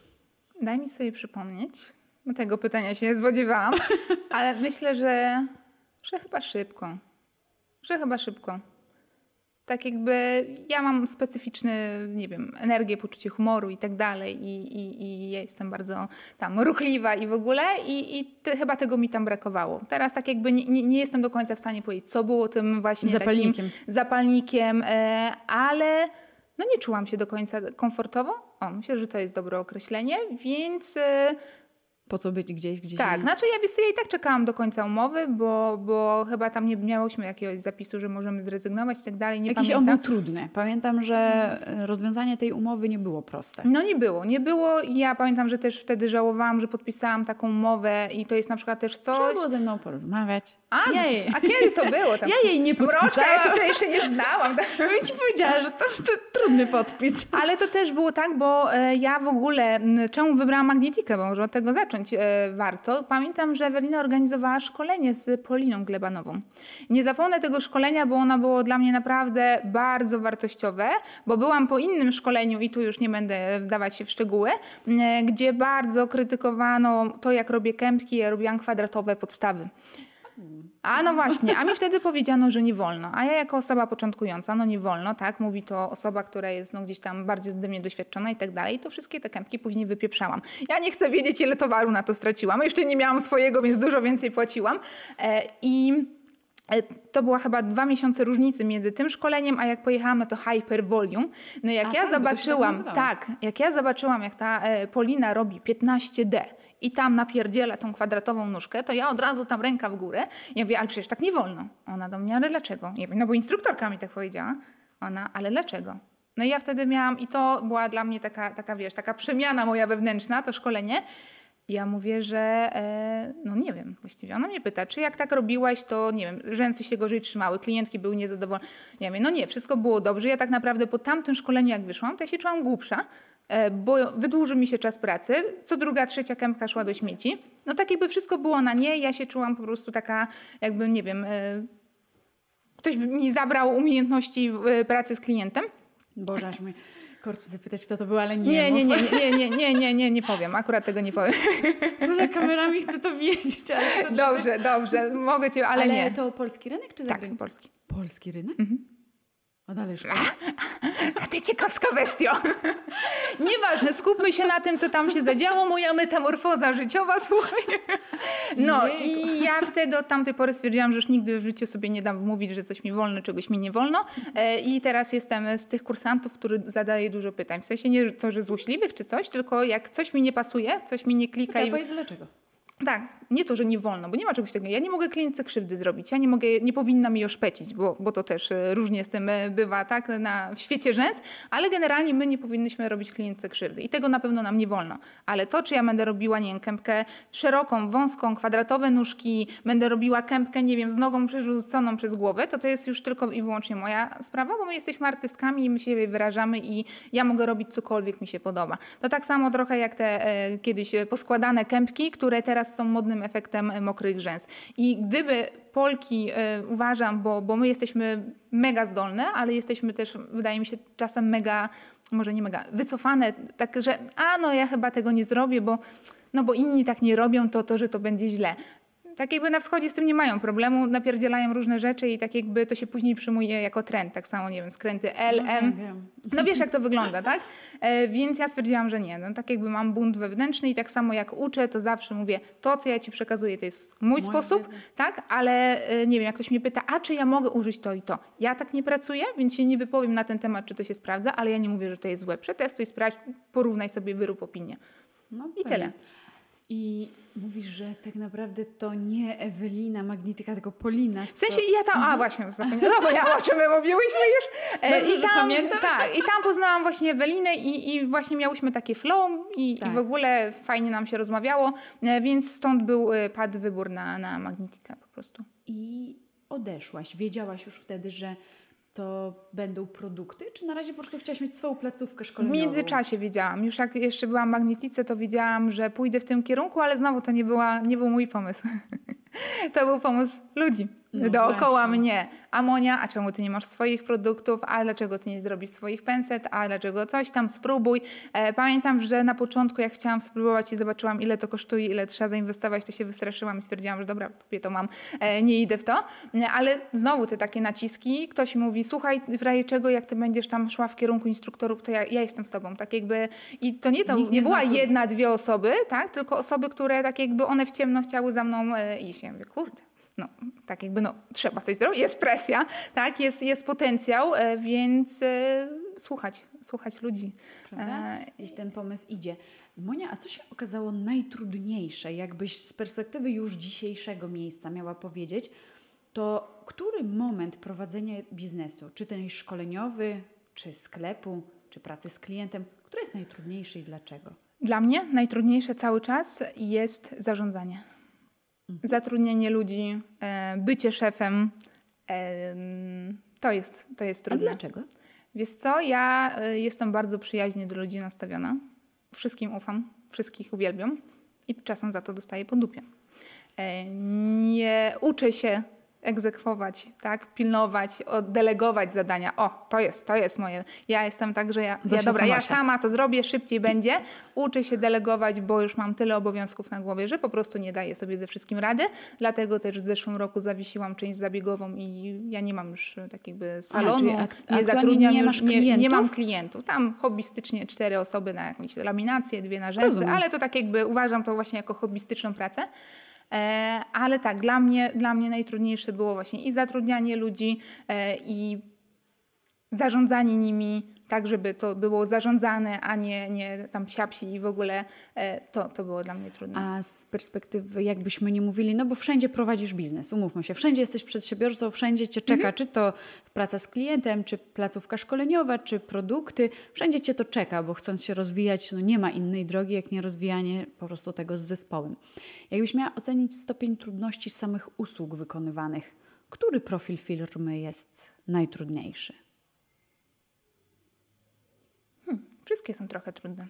Daj mi sobie przypomnieć, bo tego pytania się nie spodziewałam, ale myślę, że, że chyba szybko. Że chyba szybko. Tak jakby ja mam specyficzny, nie wiem, energię, poczucie humoru i tak dalej i, i, i ja jestem bardzo tam ruchliwa i w ogóle i, i te, chyba tego mi tam brakowało. Teraz tak jakby nie, nie, nie jestem do końca w stanie powiedzieć, co było tym właśnie Zapalnikiem. takim zapalnikiem, e, ale no nie czułam się do końca komfortowo. O, myślę, że to jest dobre określenie, więc e, Po co być gdzieś, gdzieś tak, nie? znaczy ja, wiesz, ja i tak czekałam do końca umowy, bo, bo chyba tam nie miałyśmy jakiegoś zapisu, że możemy zrezygnować i tak dalej, nie Jakiś on pamiętam. był trudny. Pamiętam, że e, rozwiązanie tej umowy nie było proste. No nie było, nie było. Ja pamiętam, że też wtedy żałowałam, że podpisałam taką umowę i to jest na przykład też coś... Trzeba było ze mną porozmawiać. A, ja jej, a kiedy to było? Tam... ja jej nie Mroczka, podpisałam. ja cię wtedy jeszcze nie znałam. Ja bym ci powiedziała, że to, to trudny podpis. Ale to też było tak, bo e, ja w ogóle, czemu wybrałam Magnetikę, bo może od tego zacząć. Zacząć e, warto. Pamiętam, że Ewelina organizowała szkolenie z Poliną Glebanową. Nie zapomnę tego szkolenia, bo ono było dla mnie naprawdę bardzo wartościowe, bo byłam po innym szkoleniu i tu już nie będę wdawać się w szczegóły, gdzie bardzo krytykowano to, jak robię kępki, ja robiłam kwadratowe podstawy. A no właśnie, a mi wtedy powiedziano, że nie wolno. A ja jako osoba początkująca, no nie wolno, tak? Mówi to osoba, która jest no, gdzieś tam bardziej ode mnie doświadczona i tak dalej. To wszystkie te kępki później wypieprzałam. Ja nie chcę wiedzieć, ile towaru na to straciłam. Jeszcze nie miałam swojego, więc dużo więcej płaciłam. E, I e, to była chyba dwa miesiące różnicy między tym szkoleniem, a jak pojechałam na to Hyper Volume. No jak A ja tak, tak zobaczyłam, tak, jak ja zobaczyłam, jak ta e, Polina robi 15D i tam napierdziela tą kwadratową nóżkę, to ja od razu tam ręka w górę. Ja mówię, ale przecież tak nie wolno. Ona do mnie, ale dlaczego? Ja mówię, no bo instruktorka mi tak powiedziała. Ona, ale dlaczego? No i ja wtedy miałam, i to była dla mnie taka, taka wiesz, taka przemiana moja wewnętrzna, to szkolenie. Ja mówię, że e, no nie wiem, właściwie ona mnie pyta, czy jak tak robiłaś, to nie wiem, rzęsy się gorzej trzymały, klientki były niezadowolone. Ja mówię, no nie, wszystko było dobrze. Ja tak naprawdę po tamtym szkoleniu, jak wyszłam, to ja się czułam głupsza, bo wydłużył mi się czas pracy, co druga, trzecia kępka szła do śmieci. No tak jakby wszystko było na nie, ja się czułam po prostu taka, jakby, nie wiem, e, ktoś by mi zabrał umiejętności e, pracy z klientem. Boże, aż mnie korci zapytać, kto to był, ale nie. Nie, nie, nie, nie, nie, nie, nie, nie, nie powiem, akurat tego nie powiem. Poza kamerami chcę to wiedzieć, ale... to- Dobrze, dobrze, mogę cię, ale, Ale nie. to polski rynek czy Tak, zagraniczny? polski. Polski rynek? Mhm. A dalej szkoda? A ty ciekawska bestio. Nieważne, skupmy się na tym, co tam się zadziało. Moja metamorfoza życiowa, słuchaj. No Jejku. i ja wtedy od tamtej pory stwierdziłam, że już nigdy w życiu sobie nie dam wmówić, że coś mi wolno, czegoś mi nie wolno. E, I teraz jestem z tych kursantów, który zadaje dużo pytań. W sensie nie to, że złośliwych czy coś, tylko jak coś mi nie pasuje, coś mi nie klika Czekaj, i dlaczego. Tak, nie to, że nie wolno, bo nie ma czegoś takiego. Ja nie mogę klientce krzywdy zrobić, ja nie mogę, nie powinnam jej oszpecić, bo, bo to też e, różnie z tym e, bywa, tak, na, w świecie rzęs, ale generalnie my nie powinnyśmy robić klientce krzywdy i tego na pewno nam nie wolno. Ale to, czy ja będę robiła, nie wiem, kępkę szeroką, wąską, kwadratowe nóżki, będę robiła kępkę, nie wiem, z nogą przerzuconą przez głowę, to to jest już tylko i wyłącznie moja sprawa, bo my jesteśmy artystkami i my siebie wyrażamy i ja mogę robić cokolwiek mi się podoba. To tak samo trochę jak te e, kiedyś e, poskładane kępki, które teraz są modnym efektem mokrych rzęs. I gdyby Polki, e, uważam, bo, bo my jesteśmy mega zdolne, ale jesteśmy też, wydaje mi się, czasem mega, może nie mega, wycofane, tak, że a no ja chyba tego nie zrobię, bo, no bo inni tak nie robią, to to, że to będzie źle. Tak jakby na wschodzie z tym nie mają problemu, napierdzielają różne rzeczy i tak jakby to się później przyjmuje jako trend. Tak samo, nie wiem, skręty L, No, M. No wiesz, jak to wygląda, tak? E, więc ja stwierdziłam, że nie. No, tak jakby mam bunt wewnętrzny i tak samo jak uczę, to zawsze mówię, to, co ja ci przekazuję, to jest mój Moja sposób, wiedza. tak? Ale e, nie wiem, jak ktoś mnie pyta, a czy ja mogę użyć to i to? Ja tak nie pracuję, więc się nie wypowiem na ten temat, czy to się sprawdza, ale ja nie mówię, że to jest złe. Przetestuj, sprawdź, porównaj sobie, wyrób opinię. No, I tyle. I mówisz, że tak naprawdę to nie Ewelina Magnityka, tylko Polina. W sensie ja tam, a właśnie, zapomniałam, o czym my mówiłyśmy już. E, Mhm. Dobrze, I tam, pamiętasz. tak, i tam poznałam właśnie Ewelinę i, i właśnie miałyśmy takie flow i, Tak. i w ogóle fajnie nam się rozmawiało, e, więc stąd był, e, padł wybór na, na Magnitika po prostu. I odeszłaś. Wiedziałaś już wtedy, że to będą produkty, czy na razie po prostu chciałaś mieć swoją placówkę W szkoleniową? międzyczasie wiedziałam, już jak jeszcze byłam w Magnetice, to wiedziałam, że pójdę w tym kierunku, ale znowu to nie, była, nie był mój pomysł. to był pomysł ludzi No dookoła właśnie. mnie. A Monia, a czemu ty nie masz swoich produktów? A dlaczego ty nie zrobisz swoich penset? A dlaczego coś tam? Spróbuj. E, pamiętam, że na początku jak chciałam spróbować i zobaczyłam ile to kosztuje, ile trzeba zainwestować, to się wystraszyłam i stwierdziłam, że dobra, kupię to mam, e, nie idę w to. Nie, Ale znowu te takie naciski, ktoś mówi, słuchaj, w razie czego, jak ty będziesz tam szła w kierunku instruktorów, to ja, ja jestem z tobą. Tak jakby, i to nie, to Nikt nie, nie była jedna, dwie osoby, tak? tylko osoby, które tak jakby one w ciemno chciały za mną e, iść. Ja mówię, kurde, no, tak jakby no, trzeba coś zrobić, jest presja, tak, jest, jest potencjał, e, więc e, słuchać, słuchać ludzi. Prawda? E, Gdzieś ten pomysł idzie. Monia, a co się okazało najtrudniejsze, jakbyś z perspektywy już dzisiejszego miejsca miała powiedzieć, to który moment prowadzenia biznesu, czy ten szkoleniowy, czy sklepu, czy pracy z klientem, który jest najtrudniejszy i dlaczego? Dla mnie najtrudniejsze cały czas jest zarządzanie. Zatrudnienie ludzi, e, bycie szefem, e, to jest, to jest A trudne. dlaczego? Wiesz co, ja y, jestem bardzo przyjaźnie do ludzi nastawiona. Wszystkim ufam, wszystkich uwielbiam. i czasem za to dostaję po dupie. E, nie uczę się egzekwować, tak? pilnować, oddelegować zadania. O, to jest, to jest moje. Ja jestem tak, że ja, ja dobra, ja sama to zrobię, szybciej będzie. Uczę się delegować, bo już mam tyle obowiązków na głowie, że po prostu nie daję sobie ze wszystkim rady. Dlatego też w zeszłym roku zawiesiłam część zabiegową i ja nie mam już e, tak jakby salonu, A, nie zatrudniam nie, już, nie, nie, mam klientów. Tam hobbystycznie cztery osoby na jakąś laminację, dwie na rzęsy, ale to tak jakby uważam to właśnie jako hobbystyczną pracę. E, ale tak, dla mnie, dla mnie najtrudniejsze było właśnie i zatrudnianie ludzi, e, i zarządzanie nimi, tak, żeby to było zarządzane, a nie, nie tam siapsi i w ogóle e, to, to było dla mnie trudne. A z perspektywy, jakbyśmy nie mówili, no bo wszędzie prowadzisz biznes, umówmy się, wszędzie jesteś przedsiębiorcą, wszędzie cię czeka, mhm. czy to praca z klientem, czy placówka szkoleniowa, czy produkty, wszędzie cię to czeka, bo chcąc się rozwijać, no nie ma innej drogi, jak nie rozwijanie po prostu tego z zespołem. Jakbyś miała ocenić stopień trudności samych usług wykonywanych, który profil firmy jest najtrudniejszy? Wszystkie są trochę trudne.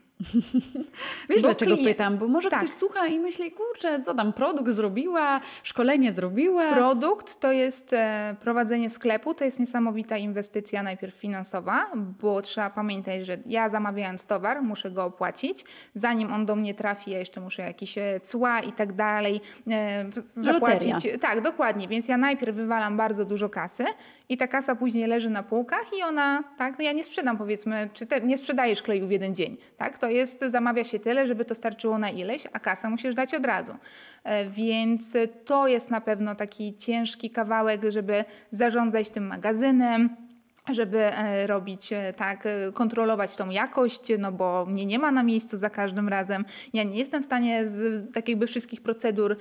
Wiesz, bo dlaczego klient... pytam? Bo może tak. ktoś słucha i myśli, kurczę, co tam, produkt zrobiła, szkolenie zrobiła. Produkt to jest e, prowadzenie sklepu, to jest niesamowita inwestycja najpierw finansowa, bo trzeba pamiętać, że ja zamawiając towar, muszę go opłacić. Zanim on do mnie trafi, ja jeszcze muszę jakieś e, cła i tak dalej e, zapłacić. Loteria. Tak, dokładnie. Więc ja najpierw wywalam bardzo dużo kasy i ta kasa później leży na półkach i ona, tak, no ja nie sprzedam powiedzmy, czy te, nie sprzedajesz kleju w jeden dzień, tak, to jest, zamawia się tyle, żeby to starczyło na ileś, a kasę musisz dać od razu. E, więc to jest na pewno taki ciężki kawałek, żeby zarządzać tym magazynem, żeby e, robić e, tak, e, kontrolować tą jakość, no bo mnie nie ma na miejscu za każdym razem. Ja nie jestem w stanie z, z tak jakby wszystkich procedur,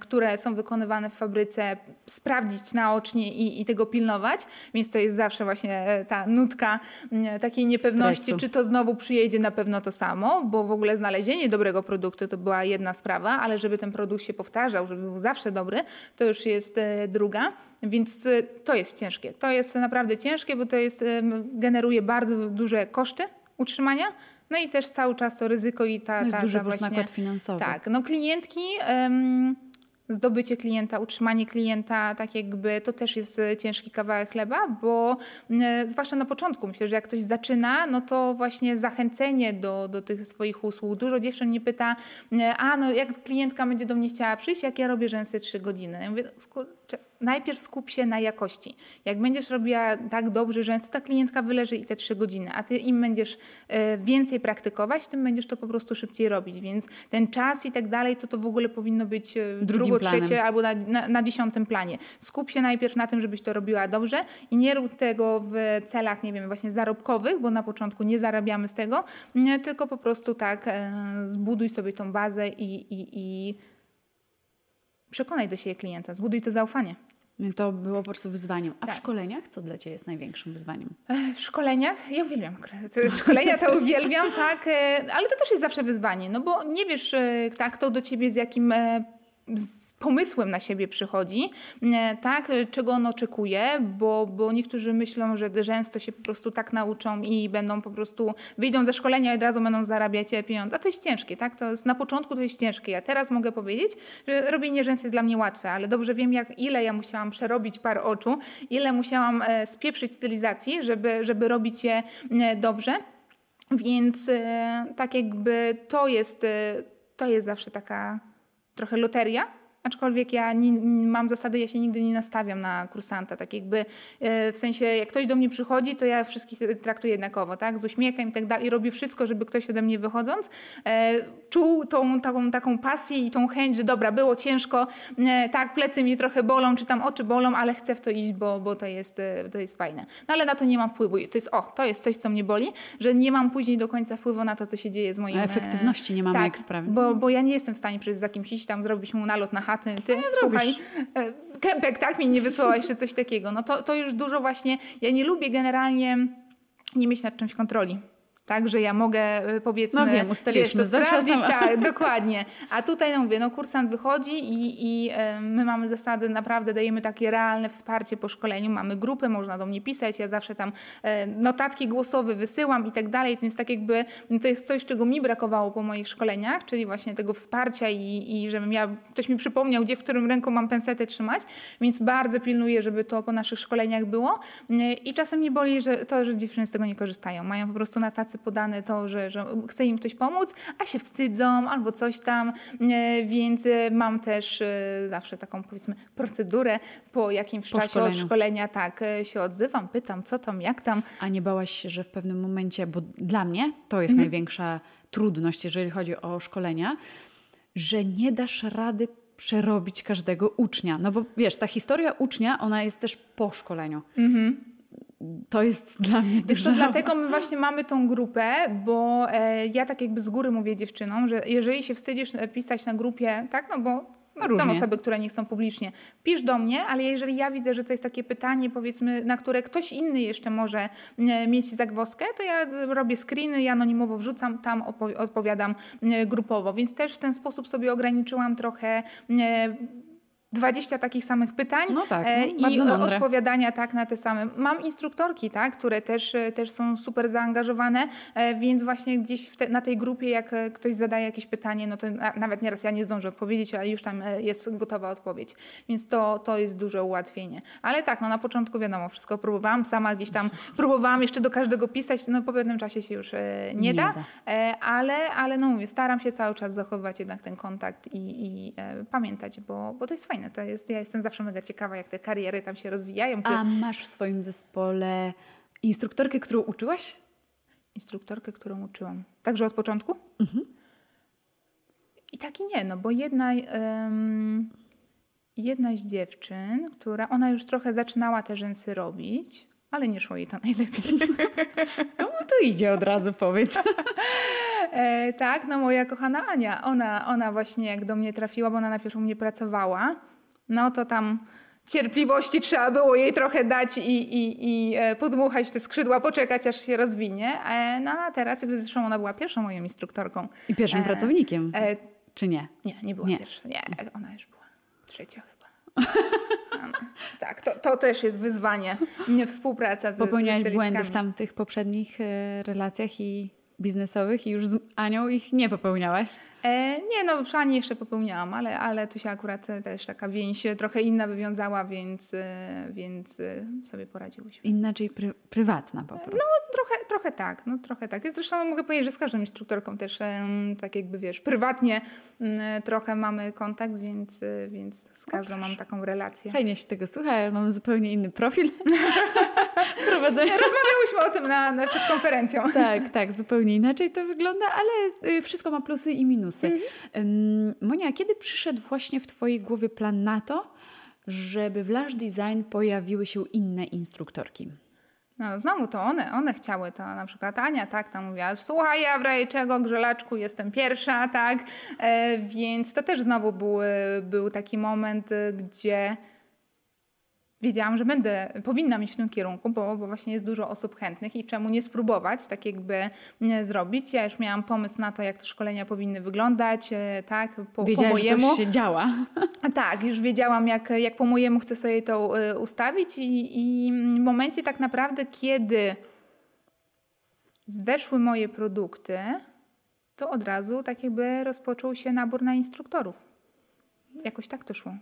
które są wykonywane w fabryce, sprawdzić naocznie i, i tego pilnować, więc to jest zawsze właśnie ta nutka takiej niepewności, Stresu. czy to znowu przyjedzie na pewno to samo, bo w ogóle znalezienie dobrego produktu to była jedna sprawa, ale żeby ten produkt się powtarzał, żeby był zawsze dobry, to już jest druga. Więc y, to jest ciężkie. To jest naprawdę ciężkie, bo to jest, generuje bardzo duże koszty utrzymania. No i też cały czas to ryzyko i ta, no jest ta, duży ta właśnie, nakład finansowy. Tak, no klientki zdobycie klienta, utrzymanie klienta, tak jakby to też jest e, ciężki kawałek chleba, bo e, zwłaszcza na początku myślę, że jak ktoś zaczyna, no to właśnie zachęcenie do, do tych swoich usług. Dużo dziewczyn mnie pyta, a no jak klientka będzie do mnie chciała przyjść, jak ja robię rzęsy trzy godziny. Ja mówię, najpierw skup się na jakości. Jak będziesz robiła tak dobrze rzęsy, ta klientka wyleży i te trzy godziny, a ty im będziesz więcej praktykować, tym będziesz to po prostu szybciej robić. Więc ten czas i tak dalej, to to w ogóle powinno być Drugim drugo, trzecie albo na, na, na, dziesiątym planie. Skup się najpierw na tym, żebyś to robiła dobrze i nie rób tego w celach, nie wiem, właśnie zarobkowych, bo na początku nie zarabiamy z tego, tylko po prostu tak e, zbuduj sobie tą bazę i, i, i przekonaj do siebie klienta, zbuduj to zaufanie. To było po prostu wyzwaniem. A tak. w szkoleniach co dla Ciebie jest największym wyzwaniem? E, w szkoleniach? Ja uwielbiam. Szkolenia to uwielbiam, tak, e, ale to też jest zawsze wyzwanie, no bo nie wiesz, tak, kto do Ciebie z jakim z pomysłem na siebie przychodzi, e, tak, czego on oczekuje, bo, bo niektórzy myślą, że rzęsto się po prostu tak nauczą i będą po prostu, wyjdą ze szkolenia i od razu będą zarabiać pieniądze. A to jest ciężkie, tak? To jest, na początku to jest ciężkie. Ja teraz mogę powiedzieć, że robienie rzęs jest dla mnie łatwe, ale dobrze wiem, jak, ile ja musiałam przerobić par oczu, ile musiałam e, spieprzyć stylizacji, żeby, żeby robić je e, dobrze. Więc tak jakby to jest, to jest zawsze taka trochę loteria, Aczkolwiek ja nie, mam zasady, ja się nigdy nie nastawiam na kursanta. Tak jakby e, w sensie, jak ktoś do mnie przychodzi, to ja wszystkich traktuję jednakowo, tak? Z uśmiechem i tak dalej. I robię wszystko, żeby ktoś ode mnie wychodząc e, czuł tą taką, taką pasję i tą chęć, że dobra, było ciężko, e, tak, plecy mnie trochę bolą, czy tam oczy bolą, ale chcę w to iść, bo, bo to, jest, to jest fajne. No ale na to nie mam wpływu. To jest, o, to jest coś, co mnie boli, że nie mam później do końca wpływu na to, co się dzieje z moim... A efektywności nie mamy tak, jak sprawić. Bo, bo ja nie jestem w stanie przecież za kimś iść tam, zrobić mu nalot na chaty. Ty, no nie słuchaj, e, kępek, tak, mi nie wysłała jeszcze coś takiego. No to, to już dużo właśnie, ja nie lubię generalnie nie mieć nad czymś kontroli. Tak, że ja mogę y, powiedzmy, No wiem, ustaliliśmy, wiesz, to sprawdzić, tak, dokładnie. A tutaj no mówię, no kursant wychodzi i, i e, my mamy zasady, naprawdę dajemy takie realne wsparcie po szkoleniu, mamy grupę, można do mnie pisać, ja zawsze tam e, notatki głosowe wysyłam i tak dalej, więc tak jakby no to jest coś, czego mi brakowało po moich szkoleniach, czyli właśnie tego wsparcia i, i żebym ja, ktoś mi przypomniał, gdzie, w którym ręku mam pensetę trzymać, więc bardzo pilnuję, żeby to po naszych szkoleniach było. E, i czasem nie boli że to, że dziewczyny z tego nie korzystają, mają po prostu na tacy podane to, że, że chce im ktoś pomóc, a się wstydzą albo coś tam, e, więc e, mam też e, zawsze taką powiedzmy procedurę po jakimś Po czasie szkoleniu. od szkolenia, tak, się odzywam, pytam co tam, jak tam. A nie bałaś się, że w pewnym momencie, bo dla mnie to jest Mhm. największa trudność, jeżeli chodzi o szkolenia, że nie dasz rady przerobić każdego ucznia. No bo wiesz, ta historia ucznia, ona jest też po szkoleniu. To jest dla mnie Wiesz dużo. co, dlatego my właśnie mamy tą grupę, bo e, ja tak jakby z góry mówię dziewczynom, że jeżeli się wstydzisz e, pisać na grupie, tak, no bo No różnie. są osoby, które nie chcą publicznie, pisz do mnie, ale jeżeli ja widzę, że to jest takie pytanie, powiedzmy, na które ktoś inny jeszcze może e, mieć zagwozdkę, to ja robię screeny i anonimowo wrzucam, tam odpowiadam grupowo, więc też w ten sposób sobie ograniczyłam trochę 20 takich samych pytań No tak, e, no, i mądre. odpowiadania tak na te same. Mam instruktorki, tak, które też, e, też są super zaangażowane, e, więc właśnie gdzieś te, na tej grupie, jak ktoś zadaje jakieś pytanie, no to na, nawet nieraz ja nie zdążę odpowiedzieć, ale już tam jest gotowa odpowiedź. Więc to, to jest duże ułatwienie. Ale tak, no na początku wiadomo, wszystko próbowałam, sama gdzieś tam próbowałam jeszcze do każdego pisać, no po pewnym czasie się już nie, Nie da, da. Ale, ale no mówię, staram się cały czas zachowywać jednak ten kontakt i, i pamiętać, bo, bo to jest fajne. To jest, ja jestem zawsze mega ciekawa, jak te kariery tam się rozwijają. Czy A masz w swoim zespole instruktorkę, którą uczyłaś? instruktorkę, którą uczyłam. Także od początku? I tak i nie, no bo jedna, em, jedna z dziewczyn, która, ona już trochę zaczynała te rzęsy robić, ale nie szło jej to najlepiej. Komu to idzie od razu, powiedz. E, tak, no moja kochana Ania, ona, ona właśnie jak do mnie trafiła, bo ona najpierw u mnie pracowała, no to tam cierpliwości trzeba było jej trochę dać i, i, i e, podmuchać te skrzydła, poczekać aż się rozwinie. E, no a teraz, zresztą ona była pierwszą moją instruktorką. I pierwszym E, pracownikiem, E, czy nie? nie, nie była Nie. pierwsza. Nie, ona już była trzecia chyba. Tak, to, to też jest wyzwanie. Nie współpraca z Popełniałaś błędy w tamtych poprzednich e, relacjach i biznesowych i już z Anią ich nie popełniałaś? E, nie, no przy Ani jeszcze popełniałam, ale, ale tu się akurat e, też taka więź e, trochę inna wywiązała, więc, e, więc e, sobie poradziłyśmy. Inaczej pry, prywatna po prostu. No trochę, trochę tak, no trochę tak. Zresztą mogę powiedzieć, że z każdą instruktorką też tak jakby wiesz, prywatnie trochę mamy kontakt, więc, e, więc z każdą mam taką relację. Fajnie się tego słucha, ale mam zupełnie inny profil prowadzenia. Rozmawiałyśmy o tym na, na, przed konferencją. Tak, tak, zupełnie inaczej to wygląda, ale y, wszystko ma plusy i minusy. Ym, Monia, kiedy przyszedł właśnie w Twojej głowie plan na to, żeby w Lash Design pojawiły się inne instruktorki? No, znowu to one, one chciały to, na przykład Ania, tak, tam mówiła, słuchaj, ja w razie czego, grzelaczku, jestem pierwsza, tak, e, więc to też znowu był, był taki moment, e, gdzie wiedziałam, że będę, powinnam iść w tym kierunku, bo, bo właśnie jest dużo osób chętnych i czemu nie spróbować, tak jakby nie zrobić. Ja już miałam pomysł na to, jak te szkolenia powinny wyglądać, e, tak, po, po Wiedziałaś, że mojemu. to się działa. Tak, już wiedziałam, jak, jak po mojemu chcę sobie to y, ustawić, i, i w momencie tak naprawdę, kiedy weszły moje produkty, to od razu tak jakby rozpoczął się nabór na instruktorów. Jakoś tak to szło.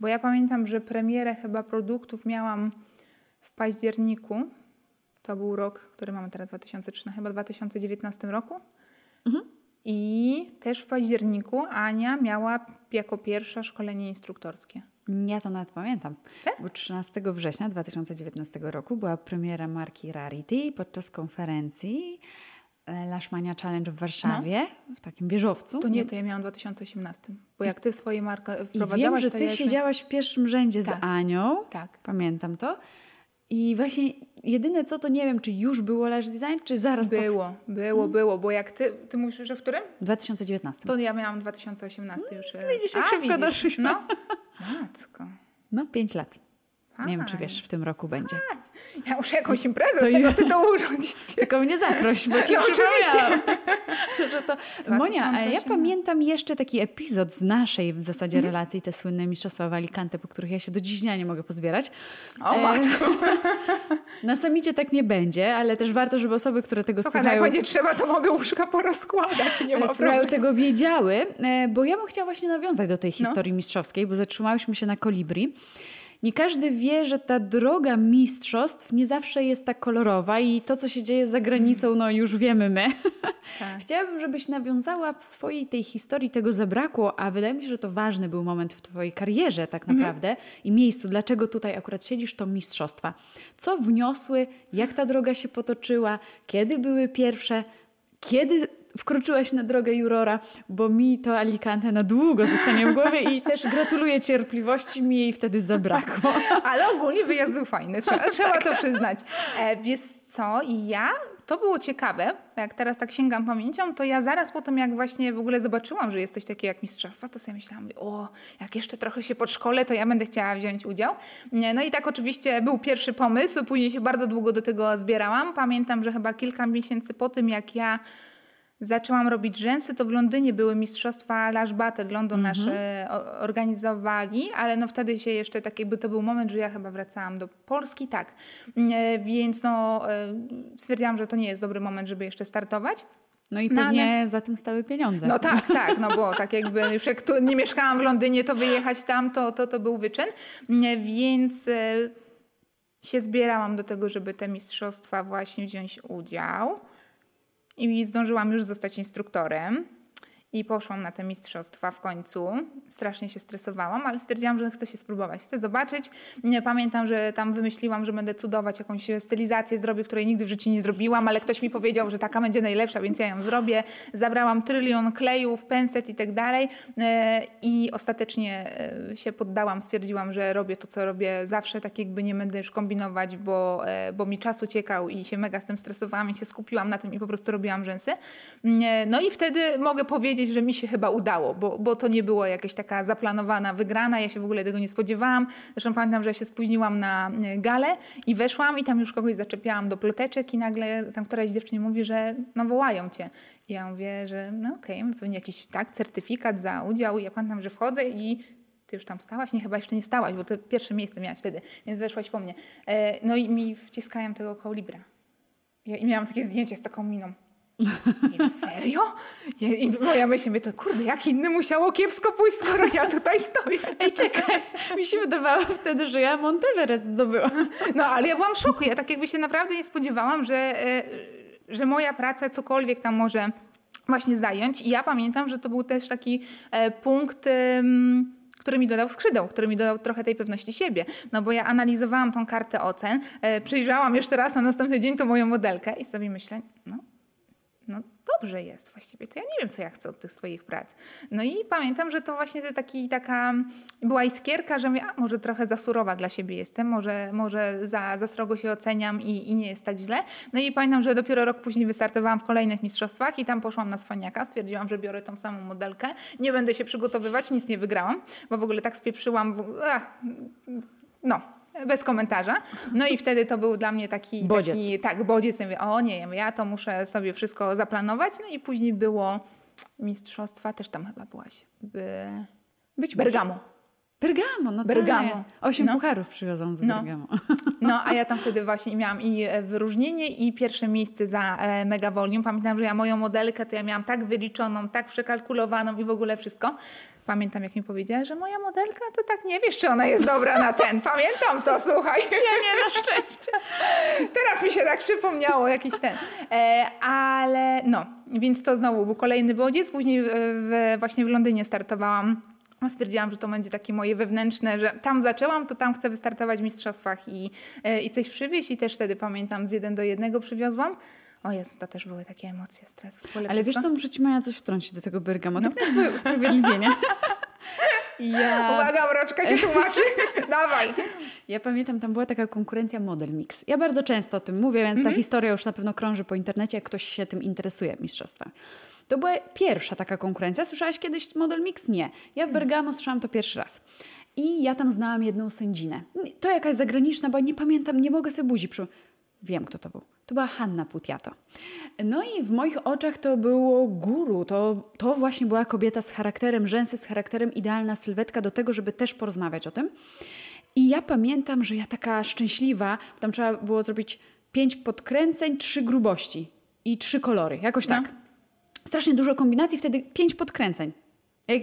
Bo ja pamiętam, że premierę chyba produktów miałam w październiku. To był rok, który mamy teraz 2013, chyba w 2019 roku. I też w październiku Ania miała jako pierwsza szkolenie instruktorskie. Ja to nawet pamiętam. Tak? Bo 13 września 2019 roku była premiera marki Rarity podczas konferencji e, Lashmania Challenge w Warszawie, w takim wieżowcu. To nie, to ja miałam w 2018. Bo jak ty swoje markę I wiem, wprowadzałaś, że ty ja siedziałaś w pierwszym rzędzie Tak. z Anią. Tak. Pamiętam to. I właśnie jedyne co, to nie wiem, czy już było Lash Design, czy zaraz powst- Było, było, było, bo jak ty, ty mówisz, że w którym? W 2019. To ja miałam 2018 już. e, widzisz, jak A, szybko doszliśmy. No, matko, No, 5 lat. Nie wiem, czy wiesz, w tym roku będzie. Ja muszę jakąś imprezę to z tego tytułu urządzić. Tylko mnie zaproś, bo ci no, oczywiście. że to... Monia, a ja pamiętam jeszcze taki epizod z naszej w zasadzie mhm. relacji, te słynne mistrzostwa w Alicante, po których ja się do dziś dnia nie mogę pozbierać. O e, matko. Na samicie tak nie będzie, ale też warto, żeby osoby, które tego Słuchaj, słuchają... jak będzie trzeba, to mogę łóżka porozkładać, nie ma Słuchają tego wiedziały, e, bo ja bym chciała właśnie nawiązać do tej no. historii no. mistrzowskiej, bo zatrzymałyśmy się na kolibri. Nie każdy wie, że ta droga mistrzostw nie zawsze jest tak kolorowa i to, co się dzieje za granicą, no już wiemy my. Tak. Chciałabym, żebyś nawiązała w swojej tej historii, tego zabrakło, a wydaje mi się, że to ważny był moment w twojej karierze tak mhm. naprawdę mhm. i miejscu. Dlaczego tutaj akurat siedzisz, to mistrzostwa. Co wniosły, jak ta droga się potoczyła, kiedy były pierwsze, kiedy wkroczyłaś na drogę jurora, bo mi to Alicante na długo zostanie w głowie i też gratuluję cierpliwości, mi jej wtedy zabrakło. Ale ogólnie wyjazd był fajny, trzeba, tak. trzeba to przyznać. E, wiesz co, ja to było ciekawe, jak teraz tak sięgam pamięcią, to ja zaraz po tym, jak właśnie w ogóle zobaczyłam, że jest coś takiego jak mistrzostwa, to sobie myślałam, o, jak jeszcze trochę się podszkolę, to ja będę chciała wziąć udział. No i tak oczywiście był pierwszy pomysł, później się bardzo długo do tego zbierałam. Pamiętam, że chyba kilka miesięcy po tym, jak ja zaczęłam robić rzęsy, to w Londynie były mistrzostwa Lash Battle, London mhm. e, organizowali, ale no wtedy się jeszcze tak jakby to był moment, że ja chyba wracałam do Polski, tak. E, więc no e, stwierdziłam, że to nie jest dobry moment, żeby jeszcze startować. No i no pewnie no, ale... za tym stały pieniądze. No tak, tak, no bo tak jakby już jak tu nie mieszkałam w Londynie, to wyjechać tam, to, to, to był wyczyn. Więc się zbierałam do tego, żeby te mistrzostwa właśnie wziąć udział i zdążyłam już zostać instruktorem. I poszłam na te mistrzostwa w końcu. Strasznie się stresowałam, ale stwierdziłam, że chcę się spróbować. Chcę zobaczyć. Pamiętam, że tam wymyśliłam, że będę cudować, jakąś stylizację zrobię, której nigdy w życiu nie zrobiłam, ale ktoś mi powiedział, że taka będzie najlepsza, więc ja ją zrobię. Zabrałam trylion klejów, penset i tak dalej. E, I ostatecznie e, się poddałam. Stwierdziłam, że robię to, co robię zawsze, tak jakby nie będę już kombinować, bo, e, bo mi czas uciekał i się mega z tym stresowałam i się skupiłam na tym i po prostu robiłam rzęsy. No i wtedy mogę powiedzieć, powiedzieć, że mi się chyba udało, bo, bo to nie było jakaś taka zaplanowana wygrana. Ja się w ogóle tego nie spodziewałam. Zresztą pamiętam, że ja się spóźniłam na e, galę i weszłam i tam już kogoś zaczepiałam do ploteczek i nagle tam któraś dziewczyna mówi, że no wołają cię. I ja mówię, że no okej, okay, pewnie jakiś tak, certyfikat za udział. I ja pamiętam, że wchodzę i ty już tam stałaś? Nie, chyba jeszcze nie stałaś, bo to pierwsze miejsce miałaś wtedy, więc weszłaś po mnie. E, no i mi wciskają tego kolibra. Ja, I miałam takie zdjęcie z taką miną. Nie, serio? I moja myśl mówię, to kurde, jak inny musiało kiepsko pójść, skoro ja tutaj stoję. Ej, czekaj, mi się wydawało wtedy, że ja Monteverest zdobyłam. No, ale ja byłam w szoku. Ja tak jakby się naprawdę nie spodziewałam, że, e, że moja praca cokolwiek tam może właśnie zająć. I ja pamiętam, że to był też taki e, punkt który mi dodał skrzydeł, który mi dodał trochę tej pewności siebie. No bo ja analizowałam tą kartę ocen, e, przyjrzałam jeszcze raz na następny dzień tą moją modelkę i sobie myślę, no dobrze jest właściwie, to ja nie wiem, co ja chcę od tych swoich prac. No i pamiętam, że to właśnie taki, taka była iskierka, że mówię, a może trochę za surowa dla siebie jestem, może, może za, za srogo się oceniam i, i nie jest tak źle. No i pamiętam, że dopiero rok później wystartowałam w kolejnych mistrzostwach i tam poszłam na swaniaka, stwierdziłam, że biorę tą samą modelkę, nie będę się przygotowywać, nic nie wygrałam, bo w ogóle tak spieprzyłam, bo, ach, no, bez komentarza. No i wtedy to był dla mnie taki bodziec. taki tak, bodziec. Ja mówię, o nie, ja to muszę sobie wszystko zaplanować. No i później było mistrzostwa, też tam chyba byłaś. By... Być Bergamo. Bergamo, no Bergamo. Tak. Osiem no. pucharów przywiozą z no. Bergamo. No, a ja tam wtedy właśnie miałam i e, wyróżnienie i pierwsze miejsce za e, Mega Volume. Pamiętam, że ja moją modelkę to ja miałam tak wyliczoną, tak przekalkulowaną i w ogóle wszystko, Pamiętam, jak mi powiedziała, że moja modelka to tak nie wiesz, czy ona jest dobra na ten. Pamiętam to, słuchaj. Ja nie, na szczęście. Teraz mi się tak przypomniało jakiś ten. E, ale no, więc to znowu był kolejny bodziec. Później w, właśnie w Londynie startowałam. Stwierdziłam, że to będzie takie moje wewnętrzne, że tam zaczęłam, to tam chcę wystartować w mistrzostwach i, e, i coś przywieźć. I też wtedy pamiętam, z jeden do jednego przywiozłam. O Jezu, to też były takie emocje, stres. W ogóle Ale wszystko? wiesz co, muszę ci Maja coś wtrącić do tego Bergamo, tak no. na swoje usprawiedliwienie. Ja... Uwaga, mroczka się tłumaczy. Dawaj. Ja pamiętam, tam była taka konkurencja Model Mix. Ja bardzo często o tym mówię, więc mm -hmm. ta mhm. historia już na pewno krąży po internecie, jak ktoś się tym interesuje, mistrzostwa. To była pierwsza taka konkurencja. Słyszałaś kiedyś Model Mix? Nie. Ja w Bergamo słyszałam to pierwszy raz. I ja tam znałam jedną sędzinę. To jakaś zagraniczna, bo nie pamiętam, nie mogę sobie buzi przy... Wiem, kto to był. To była Hanna Putiato. No i w moich oczach to było guru. To, to właśnie była kobieta z charakterem, rzęsy z charakterem, idealna sylwetka do tego, żeby też porozmawiać o tym. I ja pamiętam, że ja taka szczęśliwa, tam trzeba było zrobić pięć podkręceń, trzy grubości i trzy kolory. Jakoś No. tak. Strasznie dużo kombinacji, wtedy pięć podkręceń.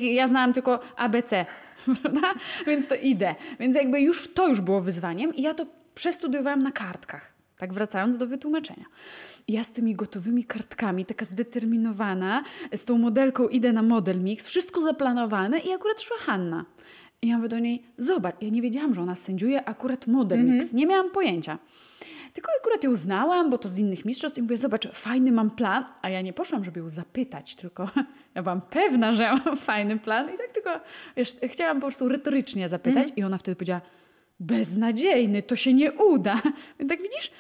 Ja znałam tylko ABC, prawda? Więc to idę. Więc jakby już to już było wyzwaniem i ja to przestudiowałam na kartkach. Tak wracając do wytłumaczenia. Ja z tymi gotowymi kartkami, taka zdeterminowana, z tą modelką idę na model mix, wszystko zaplanowane i akurat szła Hanna. I ja mówię do niej, zobacz, ja nie wiedziałam, że ona sędziuje akurat model mix, nie miałam pojęcia. Tylko akurat ją znałam, bo to z innych mistrzostw i mówię, zobacz, fajny mam plan, a ja nie poszłam, żeby ją zapytać, tylko ja byłam pewna, że ja mam fajny plan i tak tylko, wiesz, chciałam po prostu retorycznie zapytać i ona wtedy powiedziała, beznadziejny, to się nie uda. Tak widzisz?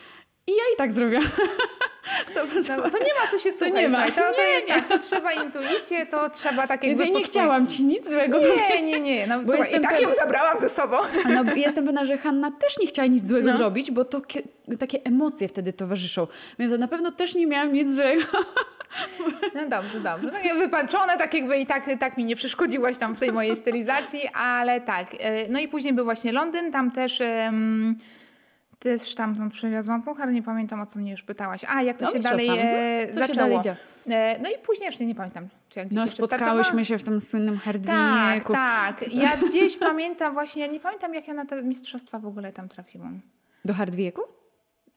I ja i tak zrobiłam. to, No, to nie ma co się słuchać. nie ma. słuchaj, To, to Nie, jest nie. tak, to trzeba intuicję, to trzeba tak Więc ja nie chciałam ci nic złego Nie, nie, nie. No, słuchaj, jestem I tak ją pewna- zabrałam ze sobą. No, bo jestem pewna, że Hanna też nie chciała nic złego No. zrobić, bo to kie- takie emocje wtedy towarzyszą. Więc na pewno też nie miałam nic złego. No dobrze, dobrze. Tak jak wypaczone, tak jakby i tak, tak mi nie przeszkodziłaś tam w tej mojej stylizacji, ale tak. e, No i później był właśnie Londyn, tam też... em, też tam, tam przywiozłam puchar, nie pamiętam o co mnie już pytałaś. A, jak to No, się dalej e. Co się zaczęło. dalej działo? E, no i później jeszcze nie pamiętam, czy jak gdzieś No, spotkałyśmy startowałam. się w tym słynnym Tak, Hardwieku. tak. Ja gdzieś pamiętam właśnie, nie pamiętam jak ja na te mistrzostwa w ogóle tam trafiłam. Do Hardwieku?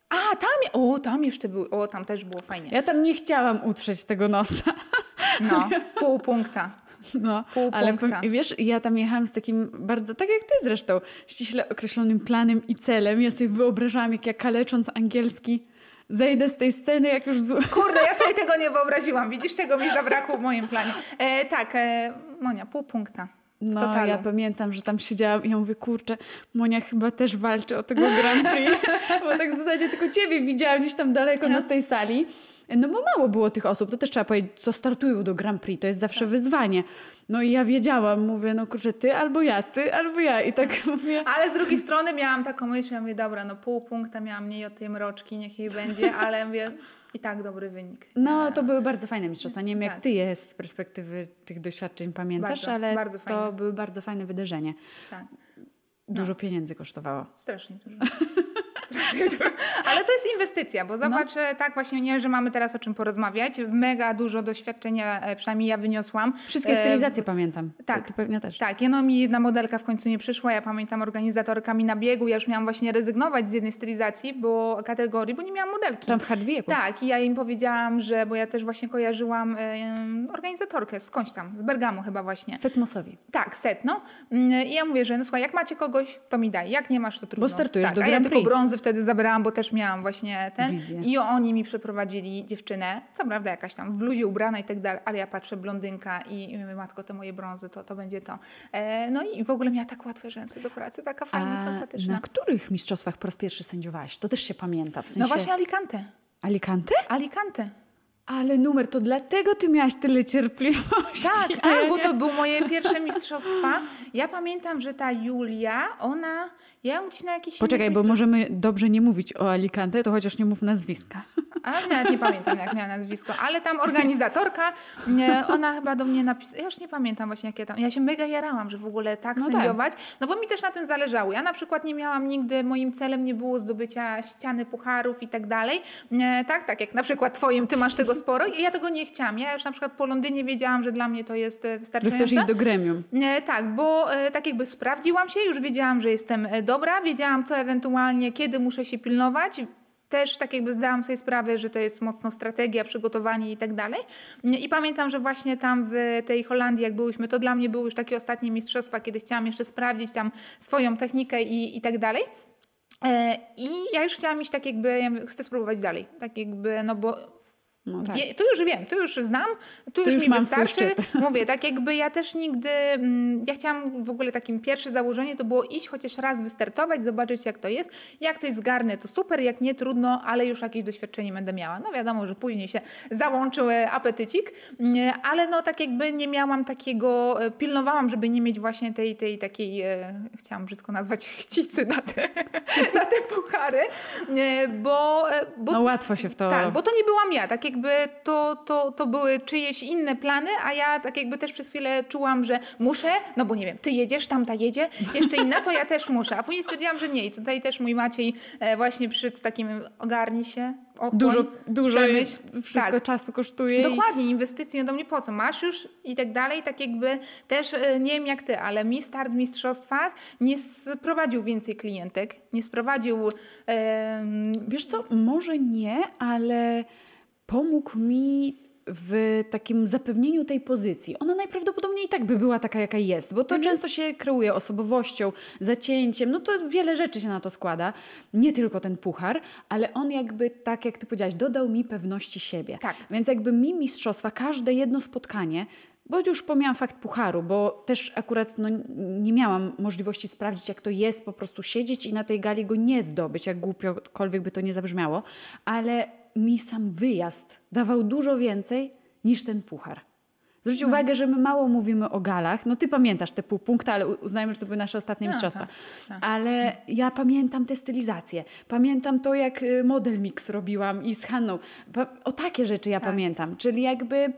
A, tam, o, tam jeszcze był, o, tam też było fajnie. Ja tam nie chciałam utrzeć tego nosa. No, pół punkta. No, Pół ale punkta. wiesz, ja tam jechałam z takim bardzo, tak jak ty zresztą, ściśle określonym planem i celem. Ja sobie wyobrażałam, jak ja kalecząc angielski zejdę z tej sceny, jak już zło... Kurde, ja sobie tego nie wyobraziłam. Widzisz, tego mi zabrakło w moim planie. E, tak, e, Monia, pół punkta. No, totalu. ja pamiętam, że tam siedziałam i ja mówię, kurczę, Monia chyba też walczy o tego Grand Prix, bo tak w zasadzie tylko ciebie widziałam gdzieś tam daleko na tej sali. No bo mało było tych osób, to też trzeba powiedzieć, co startują do Grand Prix, to jest zawsze wyzwanie. No i ja wiedziałam, mówię, no kurczę, ty albo ja, ty albo ja i tak mówię... Ale z drugiej strony miałam taką myśl, ja mówię, dobra, no pół punkta miałam mniej od tej mroczki, niech jej będzie, ale mówię, i tak dobry wynik. No, to były bardzo fajne mistrzostwa. Nie wiem, jak Tak. ty je z perspektywy tych doświadczeń pamiętasz, Bardzo, ale bardzo to były bardzo fajne wydarzenie. Tak, Dużo pieniędzy kosztowało. strasznie dużo. Ale to jest inwestycja, bo zobacz, No. e, tak właśnie nie, że mamy teraz o czym porozmawiać. Mega dużo doświadczenia, e, przynajmniej ja wyniosłam. Wszystkie E, stylizacje pamiętam. tak. Ty, pewnie też. Tak, no mi jedna modelka w końcu nie przyszła. Ja pamiętam organizatorkami na biegu. Ja już miałam właśnie rezygnować z jednej stylizacji, bo kategorii, bo nie miałam modelki. Tam w Hardwieku. Tak, i ja im powiedziałam, że, bo ja też właśnie kojarzyłam em, organizatorkę skądś tam, z Bergamo chyba właśnie. Setmosowi. Tak, setno. Mm, I ja mówię, że no słuchaj, jak macie kogoś, to mi daj. Jak nie masz, to trudno. startujesz tak, do A ja Grand tylko Prix. brązy wtedy zabrałam, bo też miałam właśnie ten. Wizję. I oni mi przeprowadzili dziewczynę, co prawda jakaś tam w bluzie ubrana i tak dalej, ale ja patrzę, blondynka i, i mówię, matko, te moje brązy, to, to będzie to. E, no i w ogóle miała tak łatwe rzęsy do pracy, taka fajna, A sympatyczna. na których mistrzostwach po raz pierwszy sędziowałaś? To też się pamięta. W sensie... No właśnie Alicante. Alicante? Alicante. Ale numer, to dlatego ty miałaś tyle cierpliwości. Tak, tak, bo to były moje pierwsze mistrzostwa. Ja pamiętam, że ta Julia, ona, ja gdzieś na jakiś Poczekaj, bo możemy dobrze nie mówić o Alicante, to chociaż nie mów nazwiska. A nawet nie pamiętam, jak miała nazwisko, ale tam organizatorka, ona chyba do mnie napisała, ja już nie pamiętam właśnie, jakie tam, ja się mega jarałam, że w ogóle tak No tak. sędziować, no bo mi też na tym zależało. Ja na przykład nie miałam nigdy, moim celem nie było zdobycia ściany pucharów i tak dalej, tak, tak jak na przykład twoim, ty masz tego sporo i ja tego nie chciałam. Ja już na przykład po Londynie wiedziałam, że dla mnie to jest e, Że wystarczające. chcesz iść do gremium. Tak, bo e, tak jakby sprawdziłam się, już wiedziałam, że jestem e, dobra, wiedziałam co ewentualnie, kiedy muszę się pilnować. Też tak jakby zdałam sobie sprawę, że to jest mocno strategia, przygotowanie i tak dalej. I pamiętam, że właśnie tam w tej Holandii, jak byłyśmy, to dla mnie były już takie ostatnie mistrzostwa, kiedy chciałam jeszcze sprawdzić tam swoją technikę i, i tak dalej. E, I ja już chciałam iść tak jakby, ja chcę spróbować dalej. Tak jakby, no bo No tak. Wie, tu już wiem, tu już znam, tu, tu już, już, mi wystarczy. Mówię, tak jakby ja też nigdy, mm, ja chciałam w ogóle takim pierwsze założenie to było iść chociaż raz wystartować, zobaczyć jak to jest. Jak coś zgarnę to super, jak nie trudno, ale już jakieś doświadczenie będę miała. No wiadomo, że później się załączył e, apetycik, mm, ale no tak jakby nie miałam takiego, e, pilnowałam, żeby nie mieć właśnie tej, tej takiej, e, chciałam brzydko nazwać chcicy na te, na te puchary, bo, bo... No łatwo się w to... Tak, bo to nie byłam ja, tak jakby to, to, to były czyjeś inne plany, a ja tak jakby też przez chwilę czułam, że muszę, no bo nie wiem, ty jedziesz, tamta jedzie, jeszcze inna, to ja też muszę. A później stwierdziłam, że nie. I tutaj też mój Maciej e, właśnie przyszedł z takim ogarnij się, Okłoń, dużo, dużo przemyśl. wszystko tak. czasu kosztuje. Dokładnie, inwestycje do mnie po co? Masz już i tak dalej, tak jakby też e, nie wiem jak ty, ale mi start w mistrzostwach nie sprowadził więcej klientek, nie sprowadził... Wiesz co, może nie, ale pomógł mi w takim zapewnieniu tej pozycji. Ona najprawdopodobniej i tak by była taka, jaka jest, bo to mhm. często się kreuje osobowością, zacięciem, no to wiele rzeczy się na to składa. Nie tylko ten puchar, ale on jakby, tak jak ty powiedziałaś, dodał mi pewności siebie. Tak. Więc jakby mi mistrzostwa, każde jedno spotkanie bo już pomijam fakt pucharu, bo też akurat no, nie miałam możliwości sprawdzić, jak to jest po prostu siedzieć i na tej gali go nie zdobyć, jak głupiokolwiek by to nie zabrzmiało, ale mi sam wyjazd dawał dużo więcej niż ten puchar. Zwróć no. uwagę, że my mało mówimy o galach. No ty pamiętasz te pół punkta, ale uznajmy, że to były nasze ostatnie no, mistrzostwa. Tak, tak. Ale ja pamiętam te stylizacje. Pamiętam to, jak y, model mix robiłam i z Hanną. O takie rzeczy ja tak. pamiętam. Czyli jakby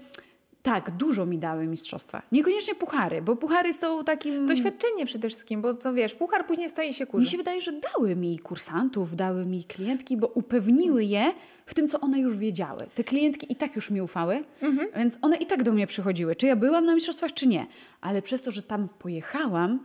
tak, dużo mi dały mistrzostwa. Niekoniecznie puchary, bo puchary są takim... Doświadczenie przede wszystkim, bo to wiesz, puchar później stoi się kurzy. Mi się wydaje, że dały mi kursantów, dały mi klientki, bo upewniły je w tym, co one już wiedziały. Te klientki i tak już mi ufały, mhm. więc one i tak do mnie przychodziły. Czy ja byłam na mistrzostwach, czy nie. Ale przez to, że tam pojechałam,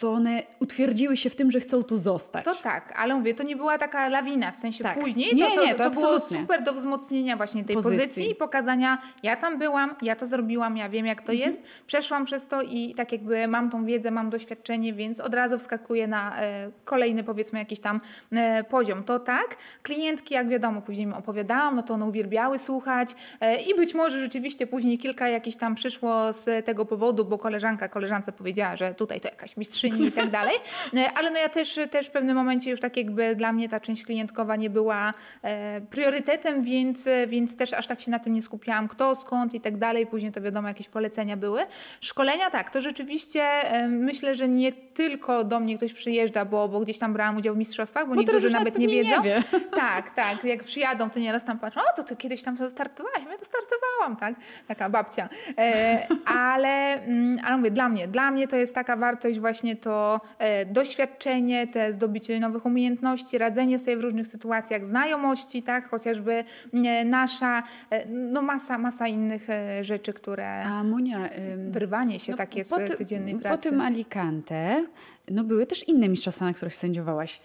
to one utwierdziły się w tym, że chcą tu zostać. To tak, ale mówię, to nie była taka lawina, w sensie tak. później nie, to, to, nie, to, to było super do wzmocnienia właśnie tej pozycji. pozycji i pokazania, ja tam byłam, ja to zrobiłam, ja wiem jak to mhm. jest, przeszłam przez to i tak jakby mam tą wiedzę, mam doświadczenie, więc od razu wskakuję na e, kolejny powiedzmy jakiś tam e, poziom. To tak, klientki jak wiadomo, później mi opowiadałam, no to one uwielbiały słuchać e, i być może rzeczywiście później kilka jakichś tam przyszło z tego powodu, bo koleżanka koleżance powiedziała, że tutaj to jakaś mistrzyni i tak dalej. E, ale no ja też, też w pewnym momencie już tak jakby dla mnie ta część klientkowa nie była e, priorytetem, więc, więc też aż tak się na tym nie skupiałam, kto, skąd i tak dalej. Później to wiadomo, jakieś polecenia były. Szkolenia tak, to rzeczywiście e, myślę, że nie tylko do mnie ktoś przyjeżdża, bo, bo gdzieś tam brałam udział w mistrzostwach, bo, bo niektórzy nawet nie wiedzą. Nie wie. Tak, tak. Jak przyjadą, to nieraz tam patrzą, o to ty kiedyś tam to startowałaś, ja to startowałam, tak? Taka babcia. E, ale, mm, ale mówię, dla mnie, dla mnie to jest taka wartość właśnie to e, doświadczenie, te zdobycie nowych umiejętności, radzenie sobie w różnych sytuacjach, znajomości, tak, chociażby e, nasza, e, no masa, masa innych rzeczy, które... A Monia... Wyrwanie się no, takie z codziennej pracy. Po tym Alicante, no były też inne mistrzostwa, na których sędziowałaś.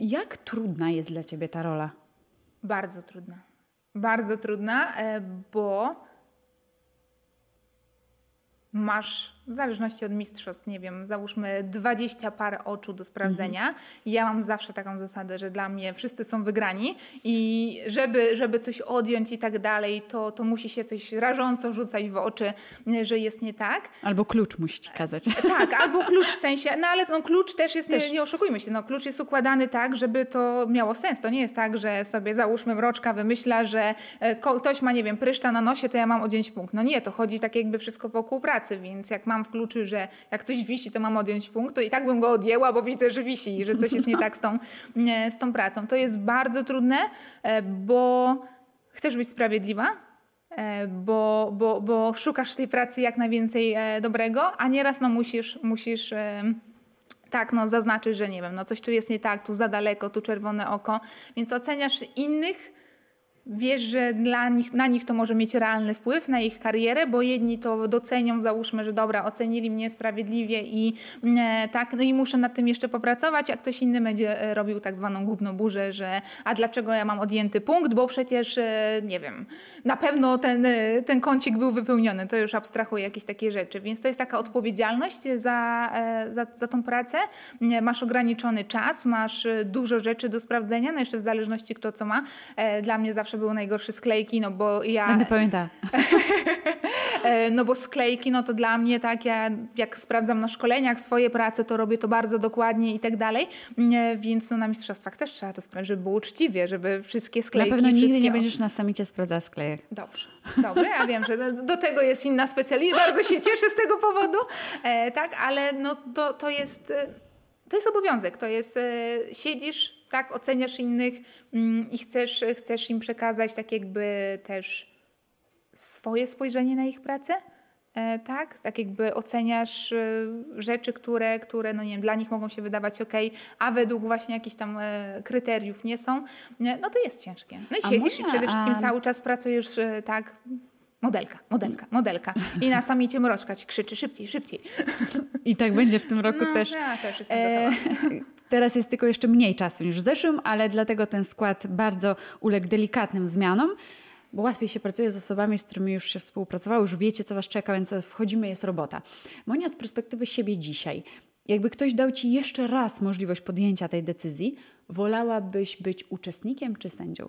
Jak trudna jest dla Ciebie ta rola? Bardzo trudna. Bardzo trudna, bo masz w zależności od mistrzostw, nie wiem, załóżmy 20 par oczu do sprawdzenia. Mhm. Ja mam zawsze taką zasadę, że dla mnie wszyscy są wygrani i żeby, żeby coś odjąć i tak dalej, to, to musi się coś rażąco rzucać w oczy, że jest nie tak. Albo klucz musi ci kazać. Tak, albo klucz w sensie, no ale no, klucz też jest, też. Nie, nie oszukujmy się, no, klucz jest układany tak, żeby to miało sens. To nie jest tak, że sobie załóżmy mroczka wymyśla, że e, ktoś ma, nie wiem, pryszcza na nosie, to ja mam odjąć punkt. No nie, to chodzi tak jakby wszystko wokół pracy, więc jak mam mam w kluczy, że jak coś wisi, to mam odjąć punkt, to i tak bym go odjęła, bo widzę, że wisi i że coś jest nie tak z tą, z tą pracą. To jest bardzo trudne, e, bo chcesz być sprawiedliwa, e, bo, bo, bo szukasz tej pracy jak najwięcej e, dobrego, a nieraz no musisz, musisz tak, no zaznaczyć, że nie wiem, no coś tu jest nie tak, tu za daleko, tu czerwone oko, więc oceniasz innych wiesz, że dla nich, na nich to może mieć realny wpływ na ich karierę, bo jedni to docenią, załóżmy, że dobra, ocenili mnie sprawiedliwie i e, tak, no i muszę nad tym jeszcze popracować, a ktoś inny będzie e, robił tak zwaną główną burzę, że a dlaczego ja mam odjęty punkt, bo przecież, e, nie wiem, na pewno ten, e, ten kącik był wypełniony, to już abstrahuję jakieś takie rzeczy, więc to jest taka odpowiedzialność za, e, za, za tą pracę, masz ograniczony czas, masz dużo rzeczy do sprawdzenia, no jeszcze w zależności kto co ma, dla mnie zawsze zawsze były najgorsze sklejki, no bo ja... Będę pamiętała. E, no bo sklejki, no to dla mnie tak, ja jak sprawdzam na szkoleniach swoje prace, to robię to bardzo dokładnie i tak dalej, więc no na mistrzostwach też trzeba to sprawdzić, żeby było uczciwie, żeby wszystkie sklejki... Na pewno nigdy wszystkie... nie będziesz na samicie sprawdzała sklejek. Dobrze, dobrze, ja wiem, że do tego jest inna specjalista, bardzo się cieszę z tego powodu, e, tak, ale no to, to jest... E, to jest obowiązek, to jest, e, siedzisz, tak, oceniasz innych mm, i chcesz, chcesz im przekazać tak jakby też swoje spojrzenie na ich pracę, e, tak? Tak jakby oceniasz e, rzeczy, które, które no nie wiem, dla nich mogą się wydawać ok, a według właśnie jakichś tam e, kryteriów nie są, no to jest ciężkie. No i A siedzisz Monia, i przede wszystkim a- cały czas pracujesz tak, modelka, modelka, modelka i na samicie mroczka ci krzyczy szybciej, szybciej. I tak będzie w tym roku No, też. Ja też jestem E, gotowa. Teraz jest tylko jeszcze mniej czasu niż w zeszłym, ale dlatego ten skład bardzo uległ delikatnym zmianom, bo łatwiej się pracuje z osobami, z którymi już się współpracowało, już wiecie, co was czeka, więc wchodzimy, jest robota. Monia, z perspektywy siebie dzisiaj, jakby ktoś dał ci jeszcze raz możliwość podjęcia tej decyzji, wolałabyś być uczestnikiem czy sędzią?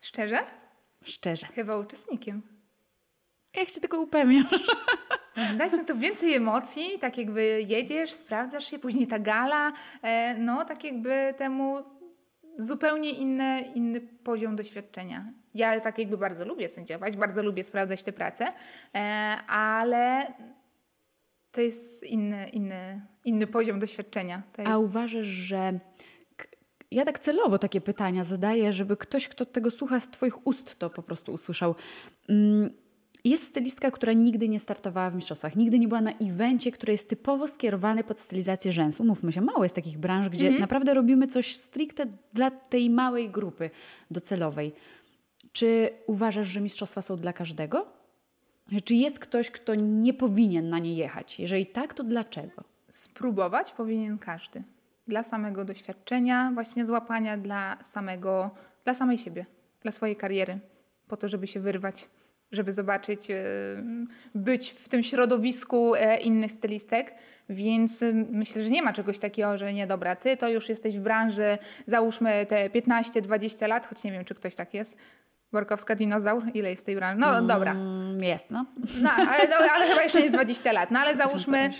Szczerze? Szczerze. Chyba uczestnikiem. Jak się tylko upewniasz? Daj sobie to więcej emocji, tak jakby jedziesz, sprawdzasz się, później ta gala, e, no tak jakby temu zupełnie inny, inny poziom doświadczenia. Ja tak jakby bardzo lubię sędziować, bardzo lubię sprawdzać te prace, e, ale to jest inny, inny, inny poziom doświadczenia. Jest... A uważasz, że ja tak celowo takie pytania zadaję, żeby ktoś, kto tego słucha z Twoich ust, to po prostu usłyszał. Mm, Jest stylistka, która nigdy nie startowała w mistrzostwach, nigdy nie była na evencie, który jest typowo skierowany pod stylizację rzęsu. Mówmy się, mało jest takich branż, gdzie naprawdę robimy coś stricte dla tej małej grupy docelowej. Czy uważasz, że mistrzostwa są dla każdego? Czy jest ktoś, kto nie powinien na nie jechać? Jeżeli tak, to dlaczego? spróbować powinien każdy. Dla samego doświadczenia, właśnie złapania dla samego, dla samej siebie, dla swojej kariery, po to, żeby się wyrwać, żeby zobaczyć, e, być w tym środowisku e, innych stylistek. Więc e, myślę, że nie ma czegoś takiego, że nie, dobra, ty to już jesteś w branży, załóżmy te 15-20 lat, choć nie wiem, czy ktoś tak jest. Borkowska dinozaur, ile jest w tej branży? No dobra, Mm, Jest, no. no, ale, no, ale chyba jeszcze nie 20 lat. No ale załóżmy,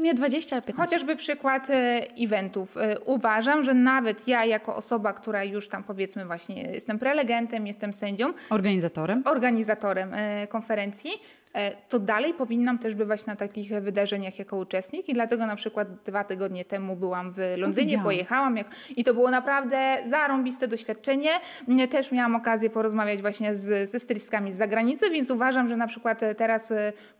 nie 20, ale 15. Chociażby przykład e, eventów. E, Uważam, że nawet ja jako osoba, która już tam powiedzmy właśnie jestem prelegentem, jestem sędzią, Organizatorem. organizatorem e, konferencji, to dalej powinnam też bywać na takich wydarzeniach jako uczestnik i dlatego na przykład dwa tygodnie temu byłam w Londynie, pojechałam jak, i to było naprawdę zarąbiste doświadczenie. Też miałam okazję porozmawiać właśnie z, ze stylistkami z zagranicy, więc uważam, że na przykład teraz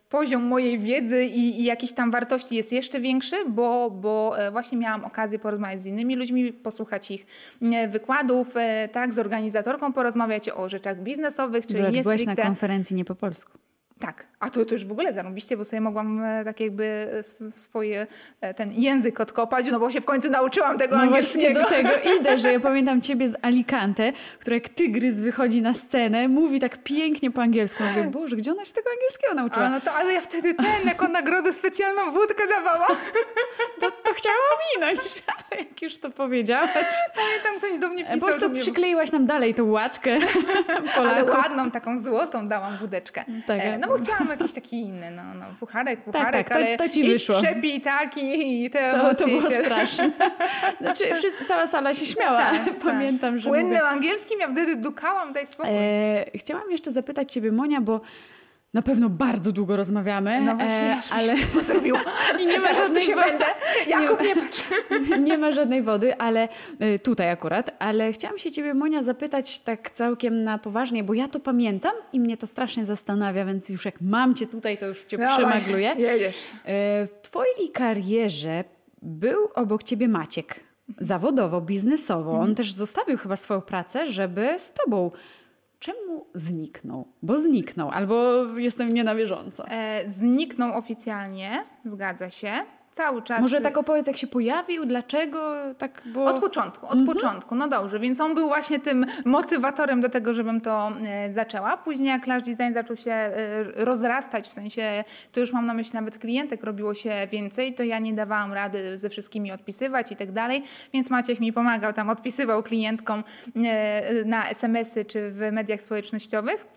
poziom mojej wiedzy i, i jakiejś tam wartości jest jeszcze większy, bo, bo e, właśnie miałam okazję porozmawiać z innymi ludźmi, posłuchać ich e, wykładów, e, tak, z organizatorką porozmawiać o rzeczach biznesowych, czyli Zobacz, byłeś na stricte... konferencji nie po polsku. Tak, a to, to już w ogóle zarąbiście, bo sobie mogłam e, tak jakby e, sw- swoje, e, ten język odkopać, no bo się w końcu nauczyłam tego No angielskiego. do tego idę, że ja pamiętam ciebie z Alicante, która jak tygrys wychodzi na scenę, mówi tak pięknie po angielsku. Mówię, Boże, gdzie ona się tego angielskiego A nauczyła? no to, ale ja wtedy ten, jako nagrodę specjalną wódkę dawałam. To, to chciałam ominąć, ale jak już to powiedziałaś, Pamiętam, ktoś do mnie pisał. po prostu przykleiłaś nam dalej tą łatkę Ale Polaków. ładną, taką złotą dałam wódeczkę. Tak, e, no bo chciałam jakiś taki inny, no, no pucharek, pucharek, tak, to- ale to ci idź wyszło. przepij tak i, i te To, emocje. to było i te... straszne. Znaczy, wszyscy, cała sala się śmiała. Tak, Pamiętam, tak. że Płynnym mówię, angielskim ja wtedy dukałam, daj spokój. E, chciałam jeszcze zapytać Ciebie, Monia, bo na pewno bardzo długo rozmawiamy, no właśnie, e, ale to zrobiło. I nie ma żadnej się wo- będę. Jakub, nie patrz. nie ma żadnej wody, ale e, tutaj akurat, ale chciałam się Ciebie, Monia, zapytać tak całkiem na poważnie, bo ja to pamiętam i mnie to strasznie zastanawia, więc już jak mam Cię tutaj, to już Cię Dawaj, przemagluję. Jedziesz. E, W Twojej karierze był obok Ciebie Maciek, zawodowo, biznesowo. Mhm. On też zostawił chyba swoją pracę, żeby z Tobą. Czemu zniknął? Bo zniknął, albo jestem nie na bieżąco. E, zniknął oficjalnie, zgadza się. Cały czas. Może tak opowiedz, jak się pojawił, dlaczego tak było? Od początku, od początku, no dobrze, więc on był właśnie tym motywatorem do tego, żebym to e, zaczęła. Później jak Lash Design zaczął się e, rozrastać, w sensie, to już mam na myśli nawet klientek, robiło się więcej, to ja nie dawałam rady ze wszystkimi odpisywać i tak dalej, więc Maciek mi pomagał tam, odpisywał klientkom e, na SMS-y czy w mediach społecznościowych.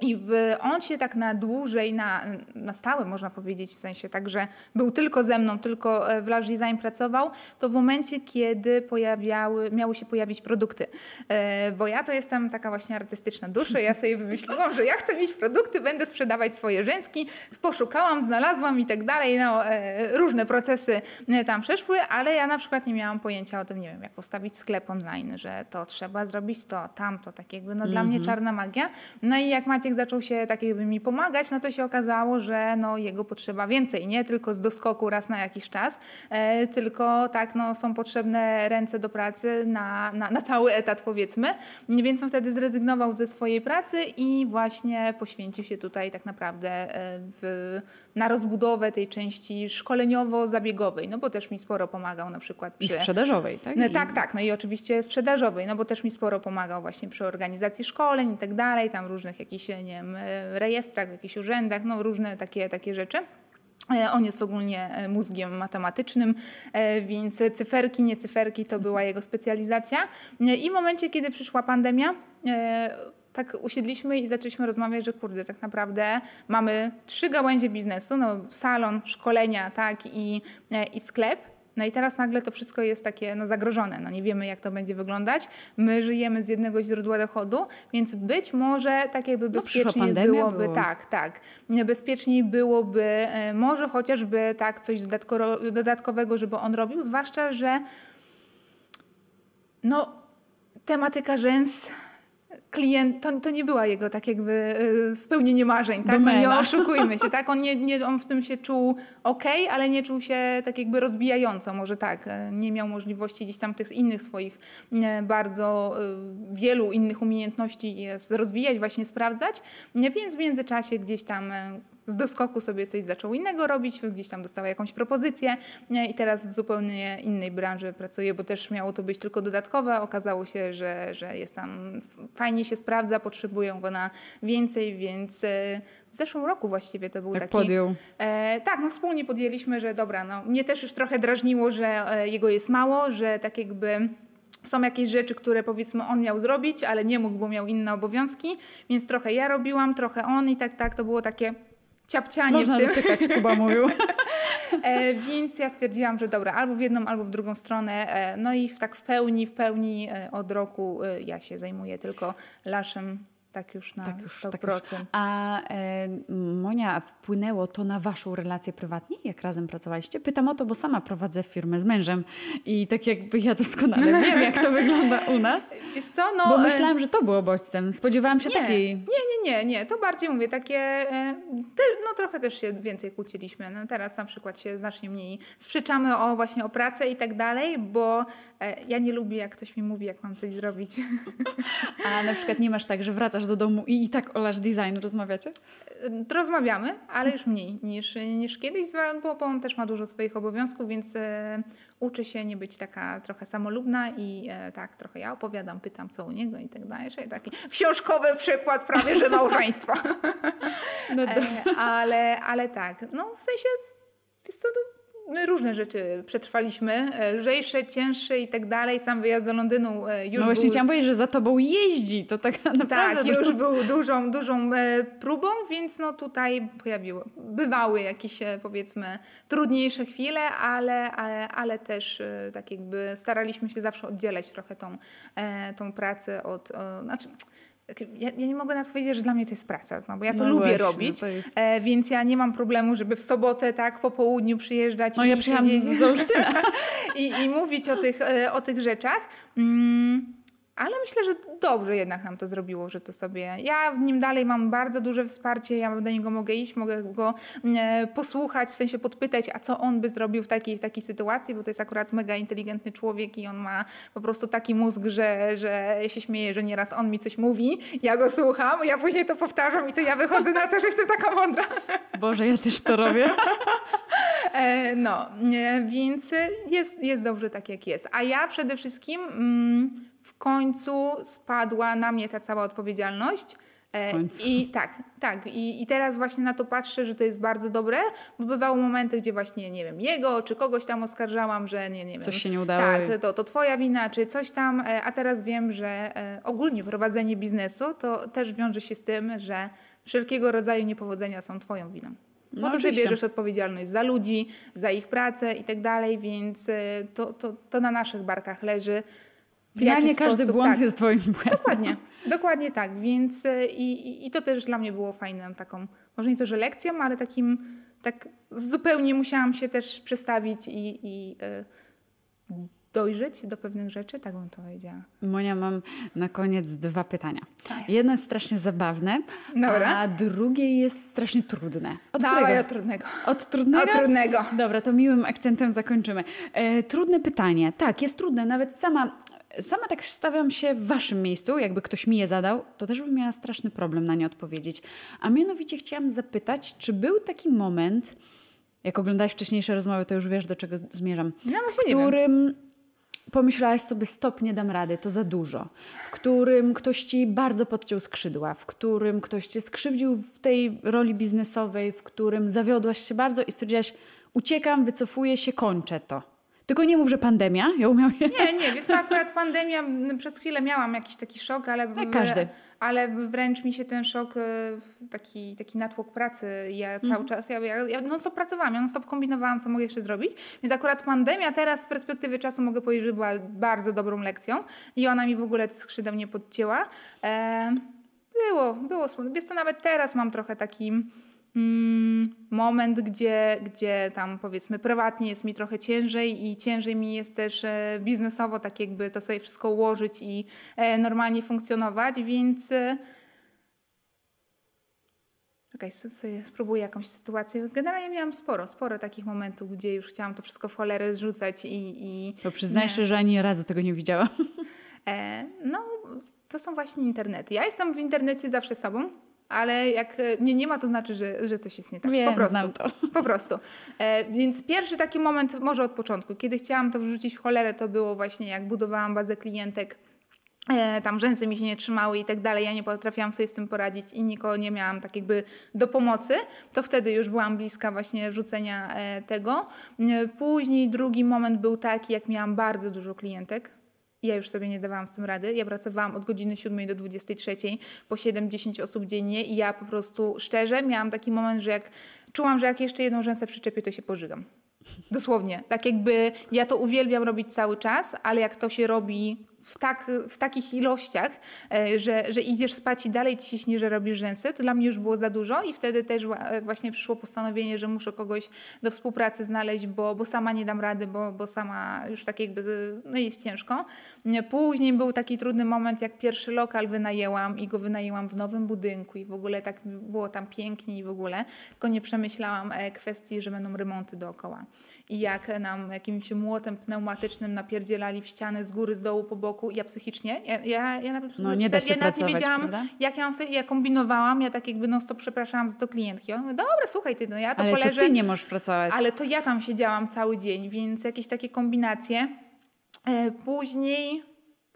I w, on się tak na dłużej, na, na stałe można powiedzieć, w sensie tak, że był tylko ze mną, tylko e, w Lash Design pracował, to w momencie, kiedy pojawiały, miały się pojawić produkty. E, bo ja to jestem taka właśnie artystyczna dusza, ja sobie wymyśliłam, że ja chcę mieć produkty, będę sprzedawać swoje rzęski, poszukałam, znalazłam i tak dalej, no, e, różne procesy e, tam przeszły, ale ja na przykład nie miałam pojęcia o tym, nie wiem, jak postawić sklep online, że to trzeba zrobić to, tamto, tak jakby, no dla mnie czarna magia. No i jak macie Maciek zaczął się tak jakby mi pomagać, no to się okazało, że no jego potrzeba więcej, nie tylko z doskoku raz na jakiś czas, e, tylko tak, no są potrzebne ręce do pracy na, na, na cały etat powiedzmy, więc on wtedy zrezygnował ze swojej pracy i właśnie poświęcił się tutaj tak naprawdę e, w, na rozbudowę tej części szkoleniowo-zabiegowej, no bo też mi sporo pomagał na przykład I przy... sprzedażowej, tak? No, I- tak, tak. No i oczywiście sprzedażowej, no bo też mi sporo pomagał właśnie przy organizacji szkoleń i tak dalej, tam różnych jakichś, nie wiem, e, rejestrach, w jakichś urzędach, no różne takie, takie rzeczy. E, On jest ogólnie e, mózgiem matematycznym, więc cyferki, nie cyferki to była jego specjalizacja. I w momencie, kiedy przyszła pandemia, tak usiedliśmy i zaczęliśmy rozmawiać, że kurde, tak naprawdę mamy trzy gałęzie biznesu, no salon, szkolenia, tak i, e, i sklep. No i teraz nagle to wszystko jest takie no, zagrożone. No, nie wiemy, jak to będzie wyglądać. My żyjemy z jednego źródła dochodu, więc być może tak jakby No, bezpieczniej byłoby, było. tak, tak. Bezpieczniej byłoby e, może chociażby tak coś dodatko, dodatkowego, żeby on robił, zwłaszcza, że no, tematyka rzęs klient, to, to nie była jego tak jakby y, spełnienie marzeń, tak? No nie oszukujmy się, tak? On, nie, nie, on w tym się czuł ok, ale nie czuł się tak jakby rozwijająco, może tak. e, Nie miał możliwości gdzieś tam tych innych swoich e, bardzo y, wielu innych umiejętności jest rozwijać, właśnie sprawdzać, więc w międzyczasie gdzieś tam z doskoku sobie coś zaczął innego robić, gdzieś tam dostała jakąś propozycję i teraz w zupełnie innej branży pracuje, bo też miało to być tylko dodatkowe. Okazało się, że, że jest tam fajnie się sprawdza, potrzebują go na więcej, więc e, w zeszłym roku właściwie to był Tak taki... podjął. E, tak, no wspólnie podjęliśmy, że dobra, no mnie też już trochę drażniło, że e, jego jest mało, że tak jakby są jakieś rzeczy, które powiedzmy on miał zrobić, ale nie mógł, bo miał inne obowiązki, więc trochę ja robiłam, trochę on i tak, tak, to było takie ciapcianie Można w tym. dotykać, Kuba mówił. E, więc ja stwierdziłam, że dobra, albo w jedną, albo w drugą stronę. E, no i w, tak w pełni, w pełni e, od roku e, ja się zajmuję tylko laszem, tak już na Tak już, 100%. tak już. A e, Monia, wpłynęło to na waszą relację prywatnie, jak razem pracowaliście? Pytam o to, bo sama prowadzę firmę z mężem i tak jakby ja doskonale wiem, jak to wygląda u nas. Wiesz co, no... Bo e, myślałam, że to było bodźcem. Spodziewałam się Nie, takiej... nie, nie, nie, nie. To bardziej mówię takie, te, no trochę też się więcej kłóciliśmy. No teraz na przykład się znacznie mniej sprzeczamy o właśnie o pracę i tak dalej, bo ja nie lubię, jak ktoś mi mówi, jak mam coś zrobić. A na przykład nie masz tak, że wracasz do domu i i tak o lash design rozmawiacie? Rozmawiamy, ale już mniej niż, niż kiedyś, bo, bo on też ma dużo swoich obowiązków, więc e, uczy się nie być taka trochę samolubna i e, tak trochę ja opowiadam, pytam co u niego i tak dalej. Taki książkowy przykład prawie, że małżeństwa. No E, ale, ale tak, no w sensie, co, to różne rzeczy przetrwaliśmy, e, lżejsze, cięższe i tak dalej. Sam wyjazd do Londynu e, już no właśnie był... chciałam powiedzieć, że za tobą jeździ. To tak naprawdę... Tak, już był dużą, dużą e, próbą, więc no tutaj pojawiły, bywały jakieś powiedzmy trudniejsze chwile, ale, ale, ale też tak jakby staraliśmy się zawsze oddzielać trochę tą, tą pracę od, znaczy ja, ja nie mogę nawet powiedzieć, że dla mnie to jest praca, no bo ja to No lubię właśnie, robić, to jest- e, więc ja nie mam problemu, żeby w sobotę tak po południu przyjeżdżać No i ja przyjechałam z z i, i mówić o tych, e, o tych rzeczach. Mm, ale myślę, że dobrze jednak nam to zrobiło, że to sobie. Ja w nim dalej mam bardzo duże wsparcie, ja do niego mogę iść, mogę go e, posłuchać, w sensie podpytać, a co on by zrobił w takiej, w takiej sytuacji, bo to jest akurat mega inteligentny człowiek i on ma po prostu taki mózg, że, że się śmieję, że nieraz on mi coś mówi, ja go słucham, ja później to powtarzam i to ja wychodzę na to, że jestem taka mądra. Boże, ja też to robię. E, no, więc jest, jest dobrze tak, jak jest. A ja przede wszystkim mm, w końcu spadła na mnie ta cała odpowiedzialność. E, I tak, tak. I, I teraz właśnie na to patrzę, że to jest bardzo dobre, bo bywały momenty, gdzie właśnie, nie wiem, jego czy kogoś tam oskarżałam, że nie, nie wiem. Coś się nie udało. Tak, to, to twoja wina, czy coś tam, e, a teraz wiem, że ogólnie prowadzenie biznesu to też wiąże się z tym, że wszelkiego rodzaju niepowodzenia są twoją winą. Bo no, to ty bierzesz odpowiedzialność za ludzi, za ich pracę i tak dalej, więc to, to, to na naszych barkach leży. Finalnie każdy sposób, błąd tak, jest twoim błędem. Dokładnie, dokładnie tak. Więc y, i, i to też dla mnie było fajną taką, może nie to, że lekcją, ale takim, tak zupełnie musiałam się też przestawić i, i y, dojrzeć do pewnych rzeczy, tak bym to powiedziała. Monia, mam na koniec dwa pytania. Tak. Jedno jest strasznie zabawne, Dobra. a drugie jest strasznie trudne. Od Dawaj którego? od trudnego. Od trudnego? Od trudnego. Dobra, to miłym akcentem zakończymy. E, trudne pytanie. Tak, jest trudne. Nawet sama, sama tak stawiam się w waszym miejscu, jakby ktoś mi je zadał, to też bym miała straszny problem na nie odpowiedzieć. A mianowicie chciałam zapytać, czy był taki moment, jak oglądałeś wcześniejsze rozmowy, to już wiesz, do czego zmierzam, no, w którym pomyślałaś sobie, stop, nie dam rady, to za dużo, w którym ktoś ci bardzo podciął skrzydła, w którym ktoś cię skrzywdził w tej roli biznesowej, w którym zawiodłaś się bardzo i stwierdziłaś, uciekam, wycofuję się, kończę to. Tylko nie mów, że pandemia. Ja umiał... Nie, nie, wiesz akurat pandemia, przez chwilę miałam jakiś taki szok, ale... Tak, każdy ale wręcz mi się ten szok, e, taki, taki natłok pracy, ja cały mm. czas, ja, ja, ja non stop pracowałam, ja non stop kombinowałam, co mogę jeszcze zrobić, więc akurat pandemia teraz z perspektywy czasu mogę powiedzieć, że była bardzo dobrą lekcją i ona mi w ogóle skrzydeł nie podcięła. E, było, było. Wiesz co, nawet teraz mam trochę taki Mm, moment, gdzie, gdzie tam powiedzmy prywatnie jest mi trochę ciężej i ciężej mi jest też e, biznesowo tak jakby to sobie wszystko ułożyć i e, normalnie funkcjonować, więc e, Czekaj, sobie spróbuję jakąś sytuację. Generalnie miałam sporo, sporo takich momentów, gdzie już chciałam to wszystko w cholerę rzucać i... i to przyznaj się, że ani razu tego nie widziałam. No, to są właśnie internety. Ja jestem w internecie zawsze sobą ale jak e, mnie nie ma, to znaczy, że, że coś jest nie tak. Wiem, po prostu. znam to. Po prostu. E, więc pierwszy taki moment, może od początku, kiedy chciałam to wrzucić w cholerę, to było właśnie jak budowałam bazę klientek e, tam rzęsy mi się nie trzymały i tak dalej, ja nie potrafiłam sobie z tym poradzić i nikogo nie miałam tak jakby do pomocy, to wtedy już byłam bliska właśnie rzucenia e, tego. Później drugi moment był taki, jak miałam bardzo dużo klientek, ja już sobie nie dawałam z tym rady. Ja pracowałam od godziny 7 do 23 po 7-10 osób dziennie i ja po prostu szczerze miałam taki moment, że jak czułam, że jak jeszcze jedną rzęsę przyczepię, to się pożygam. Dosłownie. Tak jakby ja to uwielbiam robić cały czas, ale jak to się robi w, tak, w takich ilościach, e, że, że idziesz spać i dalej ci się że robisz rzęsy, to dla mnie już było za dużo i wtedy też e, właśnie przyszło postanowienie, że muszę kogoś do współpracy znaleźć, bo, bo sama nie dam rady, bo, bo sama już tak jakby no jest ciężko. Później był taki trudny moment, jak pierwszy lokal wynajęłam i go wynajęłam w nowym budynku i w ogóle tak było tam pięknie i w ogóle, tylko nie przemyślałam e, kwestii, że będą remonty dookoła i jak nam jakimś młotem pneumatycznym napierdzielali w ścianę z góry, z dołu, po boku. Ja psychicznie, ja, ja, ja nawet, no, nie da się nie wiedziałam, prawda? jak ja, sobie, ja kombinowałam, ja tak jakby no to przepraszałam za to klientki. Ja mówię, dobra, słuchaj ty, no ja to ale poleżę. Ale ty nie możesz pracować. Ale to ja tam siedziałam cały dzień, więc jakieś takie kombinacje. E, później...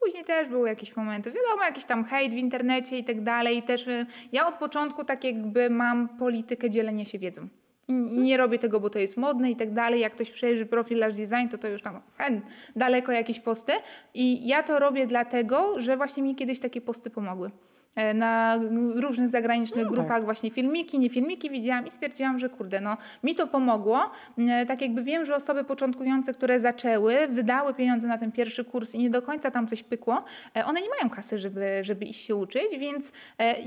Później też były jakieś momenty, wiadomo, jakiś tam hejt w internecie i tak dalej. Też e, ja od początku tak jakby mam politykę dzielenia się wiedzą. Nie robię tego, bo to jest modne i tak dalej. Jak ktoś przejrzy profil Lash Design, to to już tam hen, daleko jakieś posty. I ja to robię dlatego, że właśnie mi kiedyś takie posty pomogły. E, na różnych zagranicznych No grupach tak. właśnie filmiki, nie filmiki widziałam i stwierdziłam, że kurde, no mi to pomogło. E, Tak jakby wiem, że osoby początkujące, które zaczęły, wydały pieniądze na ten pierwszy kurs i nie do końca tam coś pykło, e, one nie mają kasy, żeby, żeby iść się uczyć, więc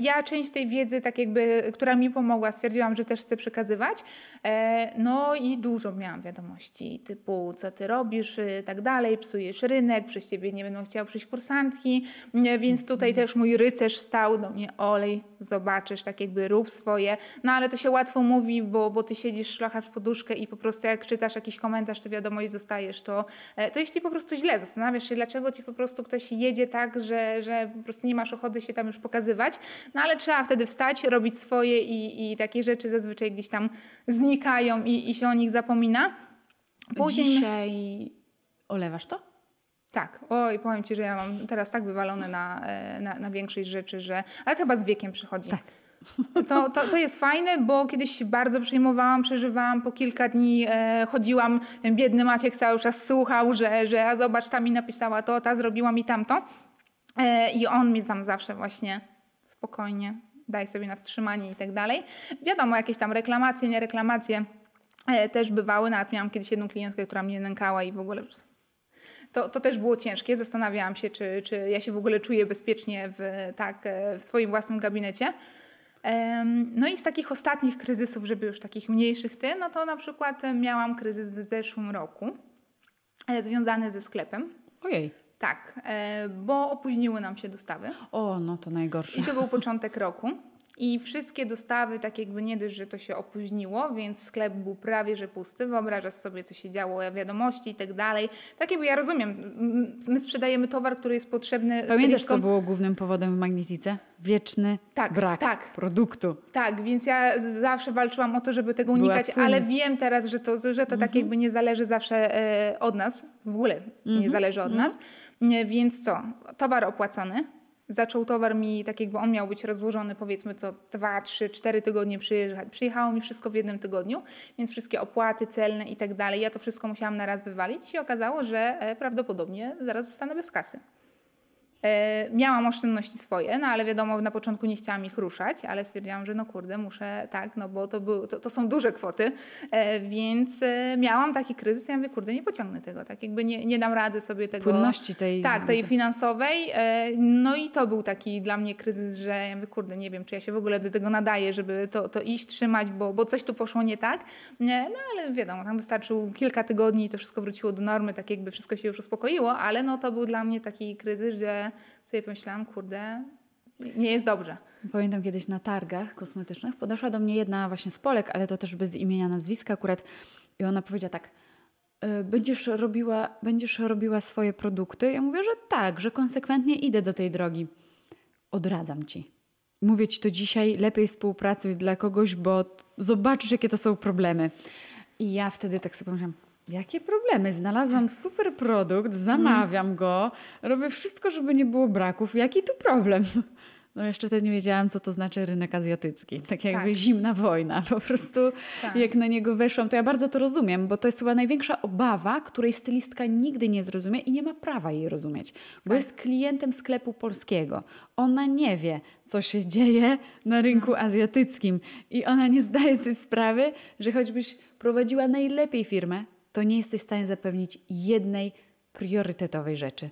ja część tej wiedzy, tak jakby, która mi pomogła, stwierdziłam, że też chcę przekazywać. No i dużo miałam wiadomości typu, co ty robisz, i tak dalej, psujesz rynek, przez ciebie nie będą chciały przyjść kursantki, nie, więc tutaj też mój rycerz stał do mnie, olej, zobaczysz, tak jakby rób swoje. No ale to się łatwo mówi, bo, bo ty siedzisz, szlachasz poduszkę i po prostu jak czytasz jakiś komentarz, czy wiadomość dostajesz, to, e, to jest ci po prostu źle. Zastanawiasz się, dlaczego ci po prostu ktoś jedzie tak, że, że po prostu nie masz ochoty się tam już pokazywać. No ale trzeba wtedy wstać, robić swoje i, i takie rzeczy zazwyczaj gdzieś tam znikają i, i się o nich zapomina. Później... Dzisiaj olewasz to? Tak, oj, powiem Ci, że ja mam teraz tak wywalone na, e, na, na większość rzeczy, że. Ale to chyba z wiekiem przychodzi. Tak. To, to, to jest fajne, bo kiedyś się bardzo przejmowałam, przeżywałam, po kilka dni e, chodziłam, biedny Maciek cały czas słuchał, że, że a zobacz, ta mi napisała to, ta zrobiła mi tamto. E, I on mi tam zawsze właśnie spokojnie, daj sobie na wstrzymanie i tak dalej. Wiadomo, jakieś tam reklamacje, nie reklamacje e, też bywały. Nawet miałam kiedyś jedną klientkę, która mnie nękała i w ogóle to, to też było ciężkie. Zastanawiałam się, czy, czy ja się w ogóle czuję bezpiecznie w, tak, e, w swoim własnym gabinecie. No i z takich ostatnich kryzysów, żeby już takich mniejszych ty, no to na przykład miałam kryzys w zeszłym roku e, związany ze sklepem. Ojej. Tak, e, bo opóźniły nam się dostawy. O, no to najgorsze. I to był początek roku. I wszystkie dostawy, tak jakby nie dość, że to się opóźniło, więc sklep był prawie że pusty. Wyobrażasz sobie, co się działo, wiadomości i tak dalej. Tak jakby ja rozumiem, my sprzedajemy towar, który jest potrzebny Pamiętasz, co było głównym powodem w Magnetice? Wieczny Tak, brak tak. produktu. Tak, więc ja zawsze walczyłam o to, żeby tego unikać, ale wiem teraz, że to, że to tak jakby nie zależy zawsze e, od nas, w ogóle nie zależy od nas. Nie, Więc co, towar opłacony, zaczął towar mi, tak jakby on miał być rozłożony powiedzmy co 2, 3, 4 tygodnie przyjeżdżać. Przyjechało mi wszystko w jednym tygodniu, więc wszystkie opłaty celne i tak dalej, ja to wszystko musiałam na raz wywalić i się okazało, że e, prawdopodobnie zaraz zostanę bez kasy. E, miałam oszczędności swoje, no ale wiadomo, na początku nie chciałam ich ruszać, ale stwierdziłam, że no kurde, muszę tak, no bo to, był, to, to są duże kwoty, e, więc e, miałam taki kryzys, ja mówię, kurde, nie pociągnę tego, tak jakby nie, nie dam rady sobie tego... Płynności tej... Tak, tej finansowej. No i to był taki dla mnie kryzys, że ja mówię, kurde, nie wiem, czy ja się w ogóle do tego nadaję, żeby to, to iść, trzymać, bo, bo coś tu poszło nie tak. No ale wiadomo, tam wystarczyło kilka tygodni i to wszystko wróciło do normy, tak jakby wszystko się już uspokoiło, ale no to był dla mnie taki kryzys, że sobie pomyślałam, kurde, nie jest dobrze. Pamiętam kiedyś na targach kosmetycznych podeszła do mnie jedna właśnie z Polek, ale to też bez imienia, nazwiska akurat. I ona powiedziała tak, "Y, będziesz robiła, będziesz robiła swoje produkty? Ja mówię, że tak, że konsekwentnie idę do tej drogi. Odradzam ci. Mówię ci to dzisiaj, lepiej współpracuj dla kogoś, bo zobaczysz, jakie to są problemy. I ja wtedy tak sobie pomyślałam, jakie problemy? Znalazłam super produkt, zamawiam go, robię wszystko, żeby nie było braków. Jaki tu problem? No jeszcze wtedy nie wiedziałam, co to znaczy rynek azjatycki. Tak jakby Tak. zimna wojna. Po prostu Tak. jak na niego weszłam, to ja bardzo to rozumiem, bo to jest chyba największa obawa, której stylistka nigdy nie zrozumie i nie ma prawa jej rozumieć. Bo Tak. jest klientem sklepu polskiego. Ona nie wie, co się dzieje na rynku azjatyckim i ona nie zdaje sobie sprawy, że choćbyś prowadziła najlepiej firmę, to nie jesteś w stanie zapewnić jednej priorytetowej rzeczy.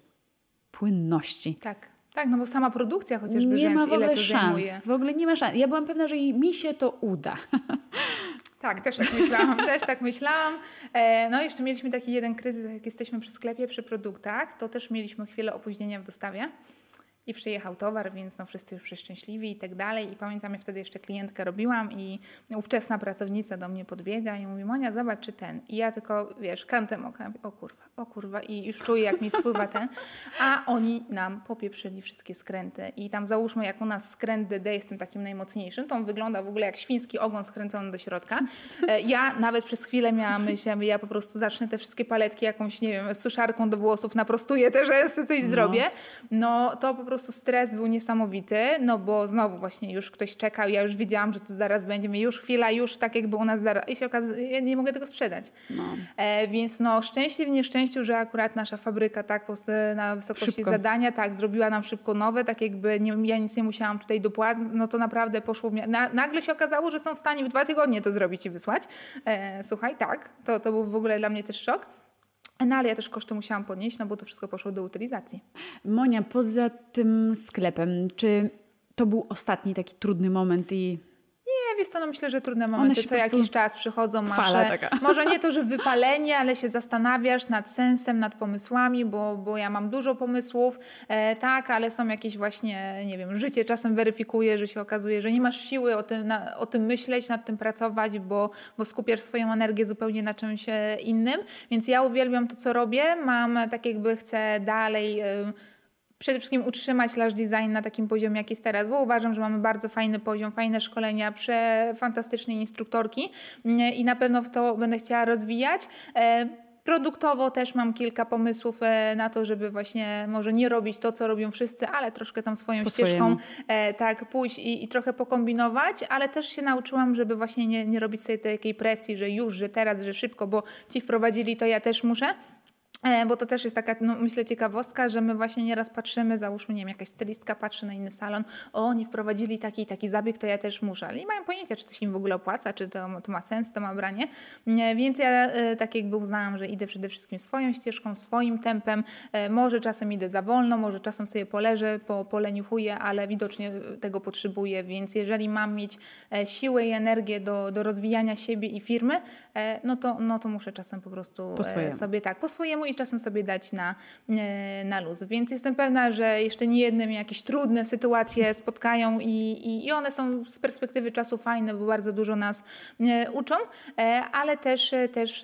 Płynności. Tak, tak, no bo sama produkcja chociażby Nie ma w ile ogóle to szans. zajmuje. W ogóle nie ma szans. Ja byłam pewna, że mi się to uda. Tak, też tak myślałam, też tak myślałam. E, No jeszcze mieliśmy taki jeden kryzys, jak jesteśmy przy sklepie, przy produktach, to też mieliśmy chwilę opóźnienia w dostawie i przyjechał towar, więc no wszyscy już przeszczęśliwi i tak dalej. I pamiętam, jak wtedy jeszcze klientkę robiłam i ówczesna pracownica do mnie podbiega i mówi, Monia, zobacz, czy ten. I ja tylko, wiesz, kantem oka, ja o kurwa, o kurwa i już czuję, jak mi spływa ten. A oni nam popieprzyli wszystkie skręty. I tam załóżmy, jak u nas skręt DD jest tym takim najmocniejszym, to on wygląda w ogóle jak świński ogon skręcony do środka. E, Ja nawet przez chwilę miałam myśl, ja ja po prostu zacznę te wszystkie paletki jakąś, nie wiem, suszarką do włosów, naprostuję te rzęsy, coś zrobię. No to po prostu prostu stres był niesamowity, no bo znowu właśnie już ktoś czekał, ja już wiedziałam, że to zaraz będzie, mi już chwila, już tak jakby u nas zaraz, i się okazuje, ja nie mogę tego sprzedać. No. E, więc no szczęście w nieszczęściu, że akurat nasza fabryka tak na wysokości szybko. zadania, tak, zrobiła nam szybko nowe, tak jakby nie, ja nic nie musiałam tutaj dopłacać, no to naprawdę poszło, na, nagle się okazało, że są w stanie w dwa tygodnie to zrobić i wysłać. E, słuchaj, tak, to, to był w ogóle dla mnie też szok. No ale ja też koszty musiałam podnieść, no bo to wszystko poszło do utylizacji. Monia, poza tym sklepem, czy to był ostatni taki trudny moment i nie, wiesz co, no myślę, że trudne momenty co jakiś czas przychodzą. Masz, może nie to, że wypalenie, ale się zastanawiasz nad sensem, nad pomysłami, bo, bo ja mam dużo pomysłów, e, tak, ale są jakieś właśnie, nie wiem, życie czasem weryfikuje, że się okazuje, że nie masz siły o tym, na, o tym myśleć, nad tym pracować, bo, bo skupiasz swoją energię zupełnie na czymś e, innym. Więc ja uwielbiam to, co robię. Mam tak jakby chcę dalej... E, przede wszystkim utrzymać Lash Design na takim poziomie, jaki jest teraz, bo uważam, że mamy bardzo fajny poziom, fajne szkolenia, przefantastyczne instruktorki mm, i na pewno w to będę chciała rozwijać. E, produktowo też mam kilka pomysłów e, na to, żeby właśnie może nie robić to, co robią wszyscy, ale troszkę tam swoją po ścieżką e, tak pójść i, i, trochę pokombinować, ale też się nauczyłam, żeby właśnie nie, nie robić sobie takiej presji, że już, że teraz, że szybko, bo ci wprowadzili, to ja też muszę. E, bo to też jest taka, no, myślę, ciekawostka, że my właśnie nieraz patrzymy, załóżmy, nie wiem, jakaś stylistka patrzy na inny salon, o, oni wprowadzili taki taki zabieg, to ja też muszę. Ale nie mają pojęcia, czy to się im w ogóle opłaca, czy to, to ma sens, to ma branie. Więc ja e, tak jakby uznałam, że idę przede wszystkim swoją ścieżką, swoim tempem. E, może czasem idę za wolno, może czasem sobie poleżę, po, poleniuchuję, ale widocznie tego potrzebuję, więc jeżeli mam mieć siłę i energię do, do rozwijania siebie i firmy, no to, no to muszę czasem po prostu po sobie tak, po swojemu i czasem sobie dać na, e, na luz. Więc jestem pewna, że jeszcze nie jednym jakieś trudne sytuacje spotkają i, i, i one są z perspektywy czasu fajne, bo bardzo dużo nas e, uczą, e, ale też, też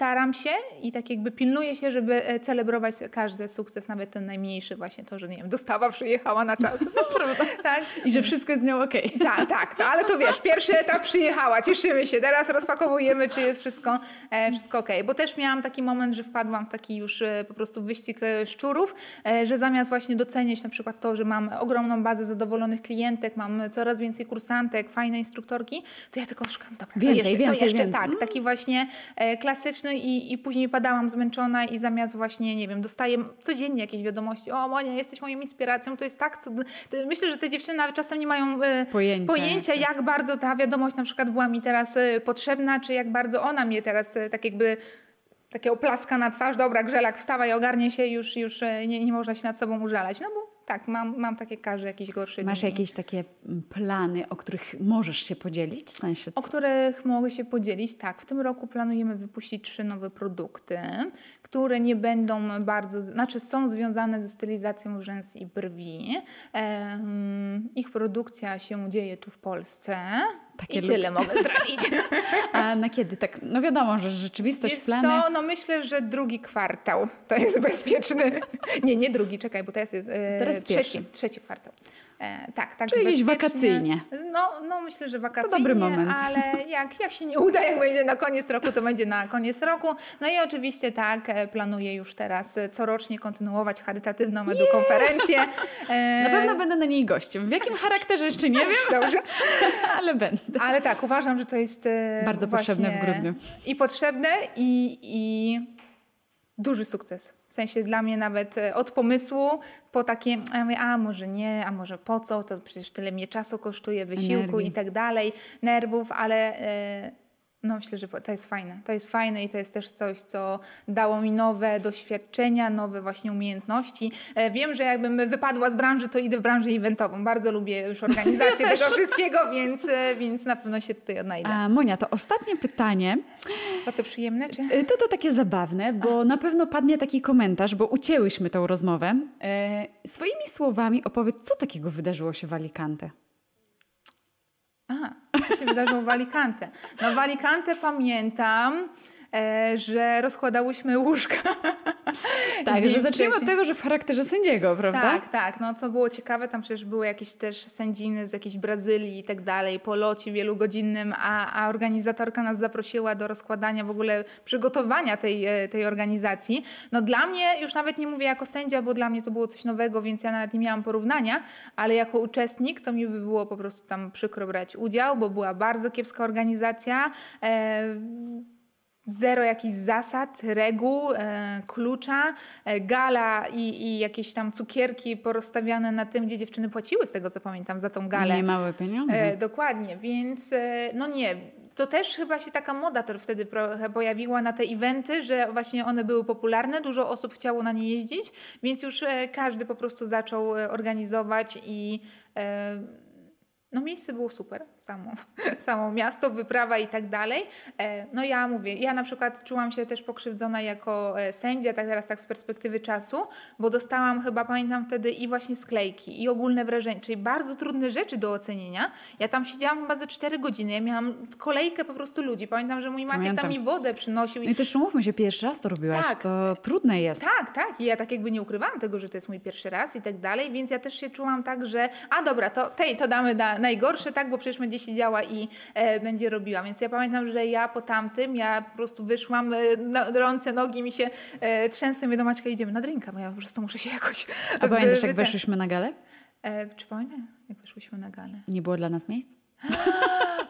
staram się i tak jakby pilnuję się, żeby e, celebrować każdy sukces, nawet ten najmniejszy, właśnie to, że nie wiem, dostawa przyjechała na czas. No, prawda? Tak. I że wszystko jest z nią ok. Tak, tak, ale to wiesz, pierwszy etap przyjechała, cieszymy się, teraz rozpakowujemy, czy jest wszystko, e, wszystko ok. Bo też miałam taki moment, że wpadłam w taki już e, po prostu wyścig szczurów, że zamiast właśnie doceniać na przykład to, że mam ogromną bazę zadowolonych klientek, mam coraz więcej kursantek, fajne instruktorki, to ja tylko szukam, dobra, więcej, co jeszcze, więcej, co jeszcze? Więcej. Tak, taki właśnie klasyczny i, i później padałam zmęczona i zamiast właśnie, nie wiem, dostaję codziennie jakieś wiadomości, o Monia, jesteś moją inspiracją, to jest tak, co... myślę, że te dziewczyny nawet czasem nie mają e, pojęcia, pojęcia jak bardzo ta wiadomość na przykład była mi teraz e, potrzebna, czy jak bardzo ona mnie teraz e, tak jakby takie oplaska na twarz, dobra, Grzelak, wstawaj, ogarnie się, już, już nie, nie można się nad sobą użalać. No bo tak, mam, mam takie każdy jakiś gorszy Masz dni. jakieś takie plany, o których możesz się podzielić? W sensie o których mogę się podzielić, tak. W tym roku planujemy wypuścić trzy nowe produkty, które nie będą bardzo, znaczy są związane ze stylizacją rzęs i brwi. Ich produkcja się dzieje tu w Polsce. Takie I tyle mogę zdradzić. A na kiedy? Tak, no wiadomo, że rzeczywistość, Wiesz plany... co, no myślę, że drugi kwartał to jest bezpieczny. Nie, nie drugi, czekaj, bo teraz jest e, teraz trzeci, trzeci kwartał. E, tak, tak. Czyli gdzieś wakacyjnie. No, no myślę, że wakacyjnie, to dobry moment. ale jak, jak się nie uda, jak będzie na koniec roku, to będzie na koniec roku. No i oczywiście tak, e, planuję już teraz e, corocznie kontynuować charytatywną yeah! edukonferencję. E... Na pewno będę na niej gościem. W jakim charakterze jeszcze nie wiem, Dobrze. ale będę. Ale tak, uważam, że to jest bardzo potrzebne w grudniu. I potrzebne i, i duży sukces. W sensie dla mnie nawet e, od pomysłu po takie, a ja mówię, a może nie, a może po co, to przecież tyle mnie czasu kosztuje, wysiłku Energii. i tak dalej, nerwów, ale e, no myślę, że to jest fajne. To jest fajne i to jest też coś, co dało mi nowe doświadczenia, nowe właśnie umiejętności. E, wiem, że jakbym wypadła z branży, to idę w branżę eventową. Bardzo lubię już organizację ja tego wszystkiego, więc, e, więc na pewno się tutaj odnajdę. A Monia, to ostatnie pytanie. To to przyjemne? Czy? E, to to takie zabawne, bo A. na pewno padnie taki komentarz, bo ucięłyśmy tą rozmowę. Swoimi słowami opowiedz, co takiego wydarzyło się w Alicante? A, co się wydarzyło w Alicante? No w Alicante pamiętam, że rozkładałyśmy łóżka. Tak, że zaczniemy od tego, że w charakterze sędziego, prawda? Tak, tak. No co było ciekawe, tam przecież były jakieś też sędziny z jakiejś Brazylii i tak dalej, po locie wielugodzinnym, a, a organizatorka nas zaprosiła do rozkładania w ogóle przygotowania tej, e, tej organizacji. No dla mnie, już nawet nie mówię jako sędzia, bo dla mnie to było coś nowego, więc ja nawet nie miałam porównania, ale jako uczestnik to mi by było po prostu tam przykro brać udział, bo była bardzo kiepska organizacja. E, Zero jakichś zasad, reguł, e, klucza, e, gala i, i jakieś tam cukierki porozstawiane na tym, gdzie dziewczyny płaciły, z tego co pamiętam, za tą galę. Nie małe pieniądze. E, dokładnie, więc no nie. To też chyba się taka moda to wtedy pojawiła na te eventy, że właśnie one były popularne, dużo osób chciało na nie jeździć, więc już każdy po prostu zaczął organizować i no miejsce było super, samo, samo miasto, wyprawa i tak dalej. E, No ja mówię, ja na przykład czułam się też pokrzywdzona jako e, sędzia, tak teraz tak z perspektywy czasu, bo dostałam chyba, pamiętam wtedy i właśnie sklejki i ogólne wrażenie, czyli bardzo trudne rzeczy do ocenienia. Ja tam siedziałam chyba ze 4 godziny, ja miałam kolejkę po prostu ludzi. Pamiętam, że mój Maciek Pamiętam. tam mi wodę przynosił. No i też umówmy się, pierwszy raz to robiłaś, Tak. to trudne jest. Tak, tak. I ja tak jakby nie ukrywałam tego, że to jest mój pierwszy raz i tak dalej, więc ja też się czułam tak, że a dobra, to tej to damy na najgorsze, tak, bo przecież będzie siedziała i e, będzie robiła. Więc ja pamiętam, że ja po tamtym, ja po prostu wyszłam, e, na, rące, nogi mi się e, trzęsą i mówię do Maćka, idziemy na drinka, bo ja po prostu muszę się jakoś... A pamiętasz, wy- jak weszliśmy na galę? E, czy pamiętam, jak weszłyśmy na galę? Nie było dla nas miejsc?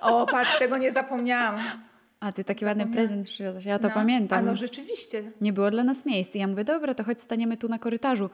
O, patrz, tego nie zapomniałam. A ty taki ładny prezent przywiozłaś, ja to No, pamiętam. A no rzeczywiście. Nie było dla nas miejsc. I ja mówię, dobra, to chodź staniemy tu na korytarzu.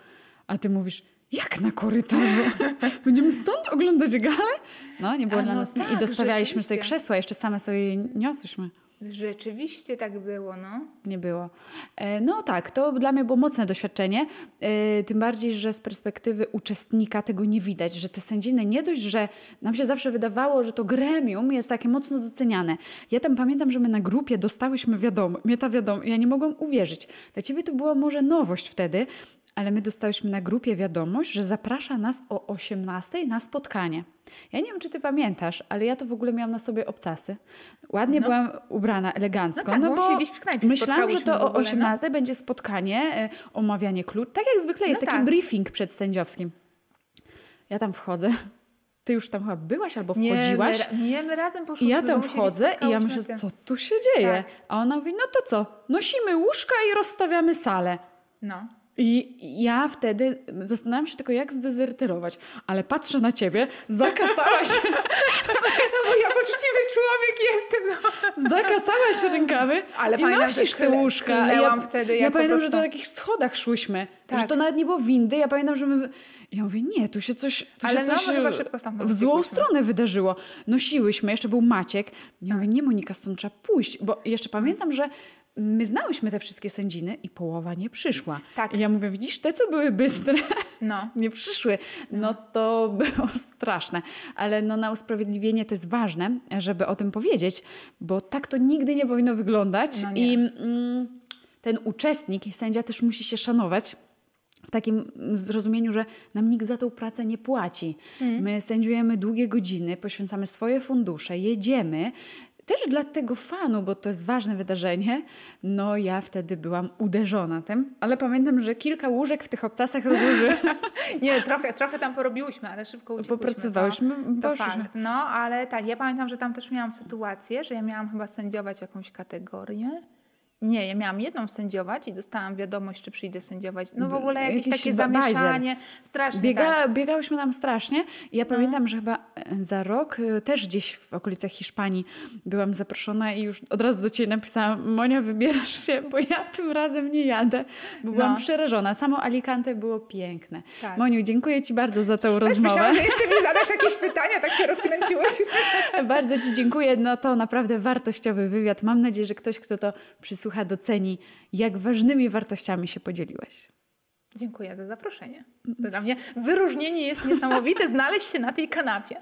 A ty mówisz, jak na korytarzu? Będziemy stąd oglądać galę? No, nie było A dla no nas miejsc. I tak, dostawialiśmy sobie krzesła, jeszcze same sobie niosłyśmy. Rzeczywiście tak było, no. Nie było. E, No tak, to dla mnie było mocne doświadczenie. E, Tym bardziej, że z perspektywy uczestnika tego nie widać, że te sędziny nie dość, że nam się zawsze wydawało, że to gremium jest takie mocno doceniane. Ja tam pamiętam, że my na grupie dostałyśmy wiadomo, mnie ta wiadomo, ja nie mogłam uwierzyć. Dla ciebie to była może nowość wtedy, ale my dostałyśmy na grupie wiadomość, że zaprasza nas o 18 na spotkanie. Ja nie wiem, czy ty pamiętasz, ale ja to w ogóle miałam na sobie obcasy. Ładnie No. byłam ubrana elegancko. No tak, bo my się gdzieś w knajpie myślałam, że to o ogóle, no. 18 będzie spotkanie, e, omawianie klucz. Tak jak zwykle jest No taki tak. briefing przedsędziowskim. Ja tam wchodzę. Ty już tam chyba byłaś albo Nie, wchodziłaś. my, ra- nie, my razem I poszłyśmy. ja bo tam my wchodzę i ja myślę, co tu się dzieje? Tak. A ona mówi, no to co? Nosimy łóżka i rozstawiamy salę. No. I ja wtedy zastanawiam się tylko, jak zdezerterować, ale patrzę na ciebie, zakasałaś, No bo ja poczciwy człowiek jestem, no. zakasałaś rękawy Ale i pamiętam, że nosisz te klę- łóżka. ja, wtedy, ja po pamiętam, że prostu- to na takich schodach szłyśmy, Tak. że to nawet nie było windy. Ja pamiętam, że my... Ja mówię, nie, tu się coś, tu Ale się no, coś chyba szybko w złą stronę wydarzyło. Nosiłyśmy, jeszcze był Maciek. Ja mówię, nie Monika, stąd trzeba pójść, bo jeszcze pamiętam, że my znałyśmy te wszystkie sędziny i połowa nie przyszła. Tak. I ja mówię, widzisz, te co były bystre, No. nie przyszły, no to było straszne. Ale no na usprawiedliwienie to jest ważne, żeby o tym powiedzieć, bo tak to nigdy nie powinno wyglądać. No nie. I mm, ten uczestnik i sędzia też musi się szanować. W takim zrozumieniu, że nam nikt za tą pracę nie płaci. Mhm. My sędziujemy długie godziny, poświęcamy swoje fundusze, jedziemy. Też dla tego fanu, bo to jest ważne wydarzenie, no ja wtedy byłam uderzona tym, ale pamiętam, że kilka łóżek w tych obcasach rozłożyłam. Nie, trochę, trochę tam porobiłyśmy, ale szybko uciekłyśmy. Popracowałyśmy, To, to poszliśmy. fakt. No, ale tak, ja pamiętam, że tam też miałam sytuację, że ja miałam chyba sędziować jakąś kategorię. Nie, ja miałam jedną sędziować i dostałam wiadomość, czy przyjdę sędziować. No w ogóle jakieś jakiś takie ba- bajzer. zamieszanie. Strasznie Biega, tak. Biegałyśmy tam strasznie. Ja No. pamiętam, że chyba e, za rok e, też gdzieś w okolicach Hiszpanii byłam zaproszona i już od razu do ciebie napisałam Monia, wybierasz się, bo ja tym razem nie jadę. Bo byłam No. przerażona. Samo Alicante było piękne. Tak. Moniu, dziękuję ci bardzo za Też rozmowę. Myślałam, że jeszcze mi zadasz jakieś pytania, tak się rozkręciłeś. Bardzo ci dziękuję. No to naprawdę wartościowy wywiad. Mam nadzieję, że ktoś, kto to przysłucha, doceni, jak ważnymi wartościami się podzieliłaś. Dziękuję za zaproszenie. To dla mnie wyróżnienie jest niesamowite, znaleźć się na tej kanapie.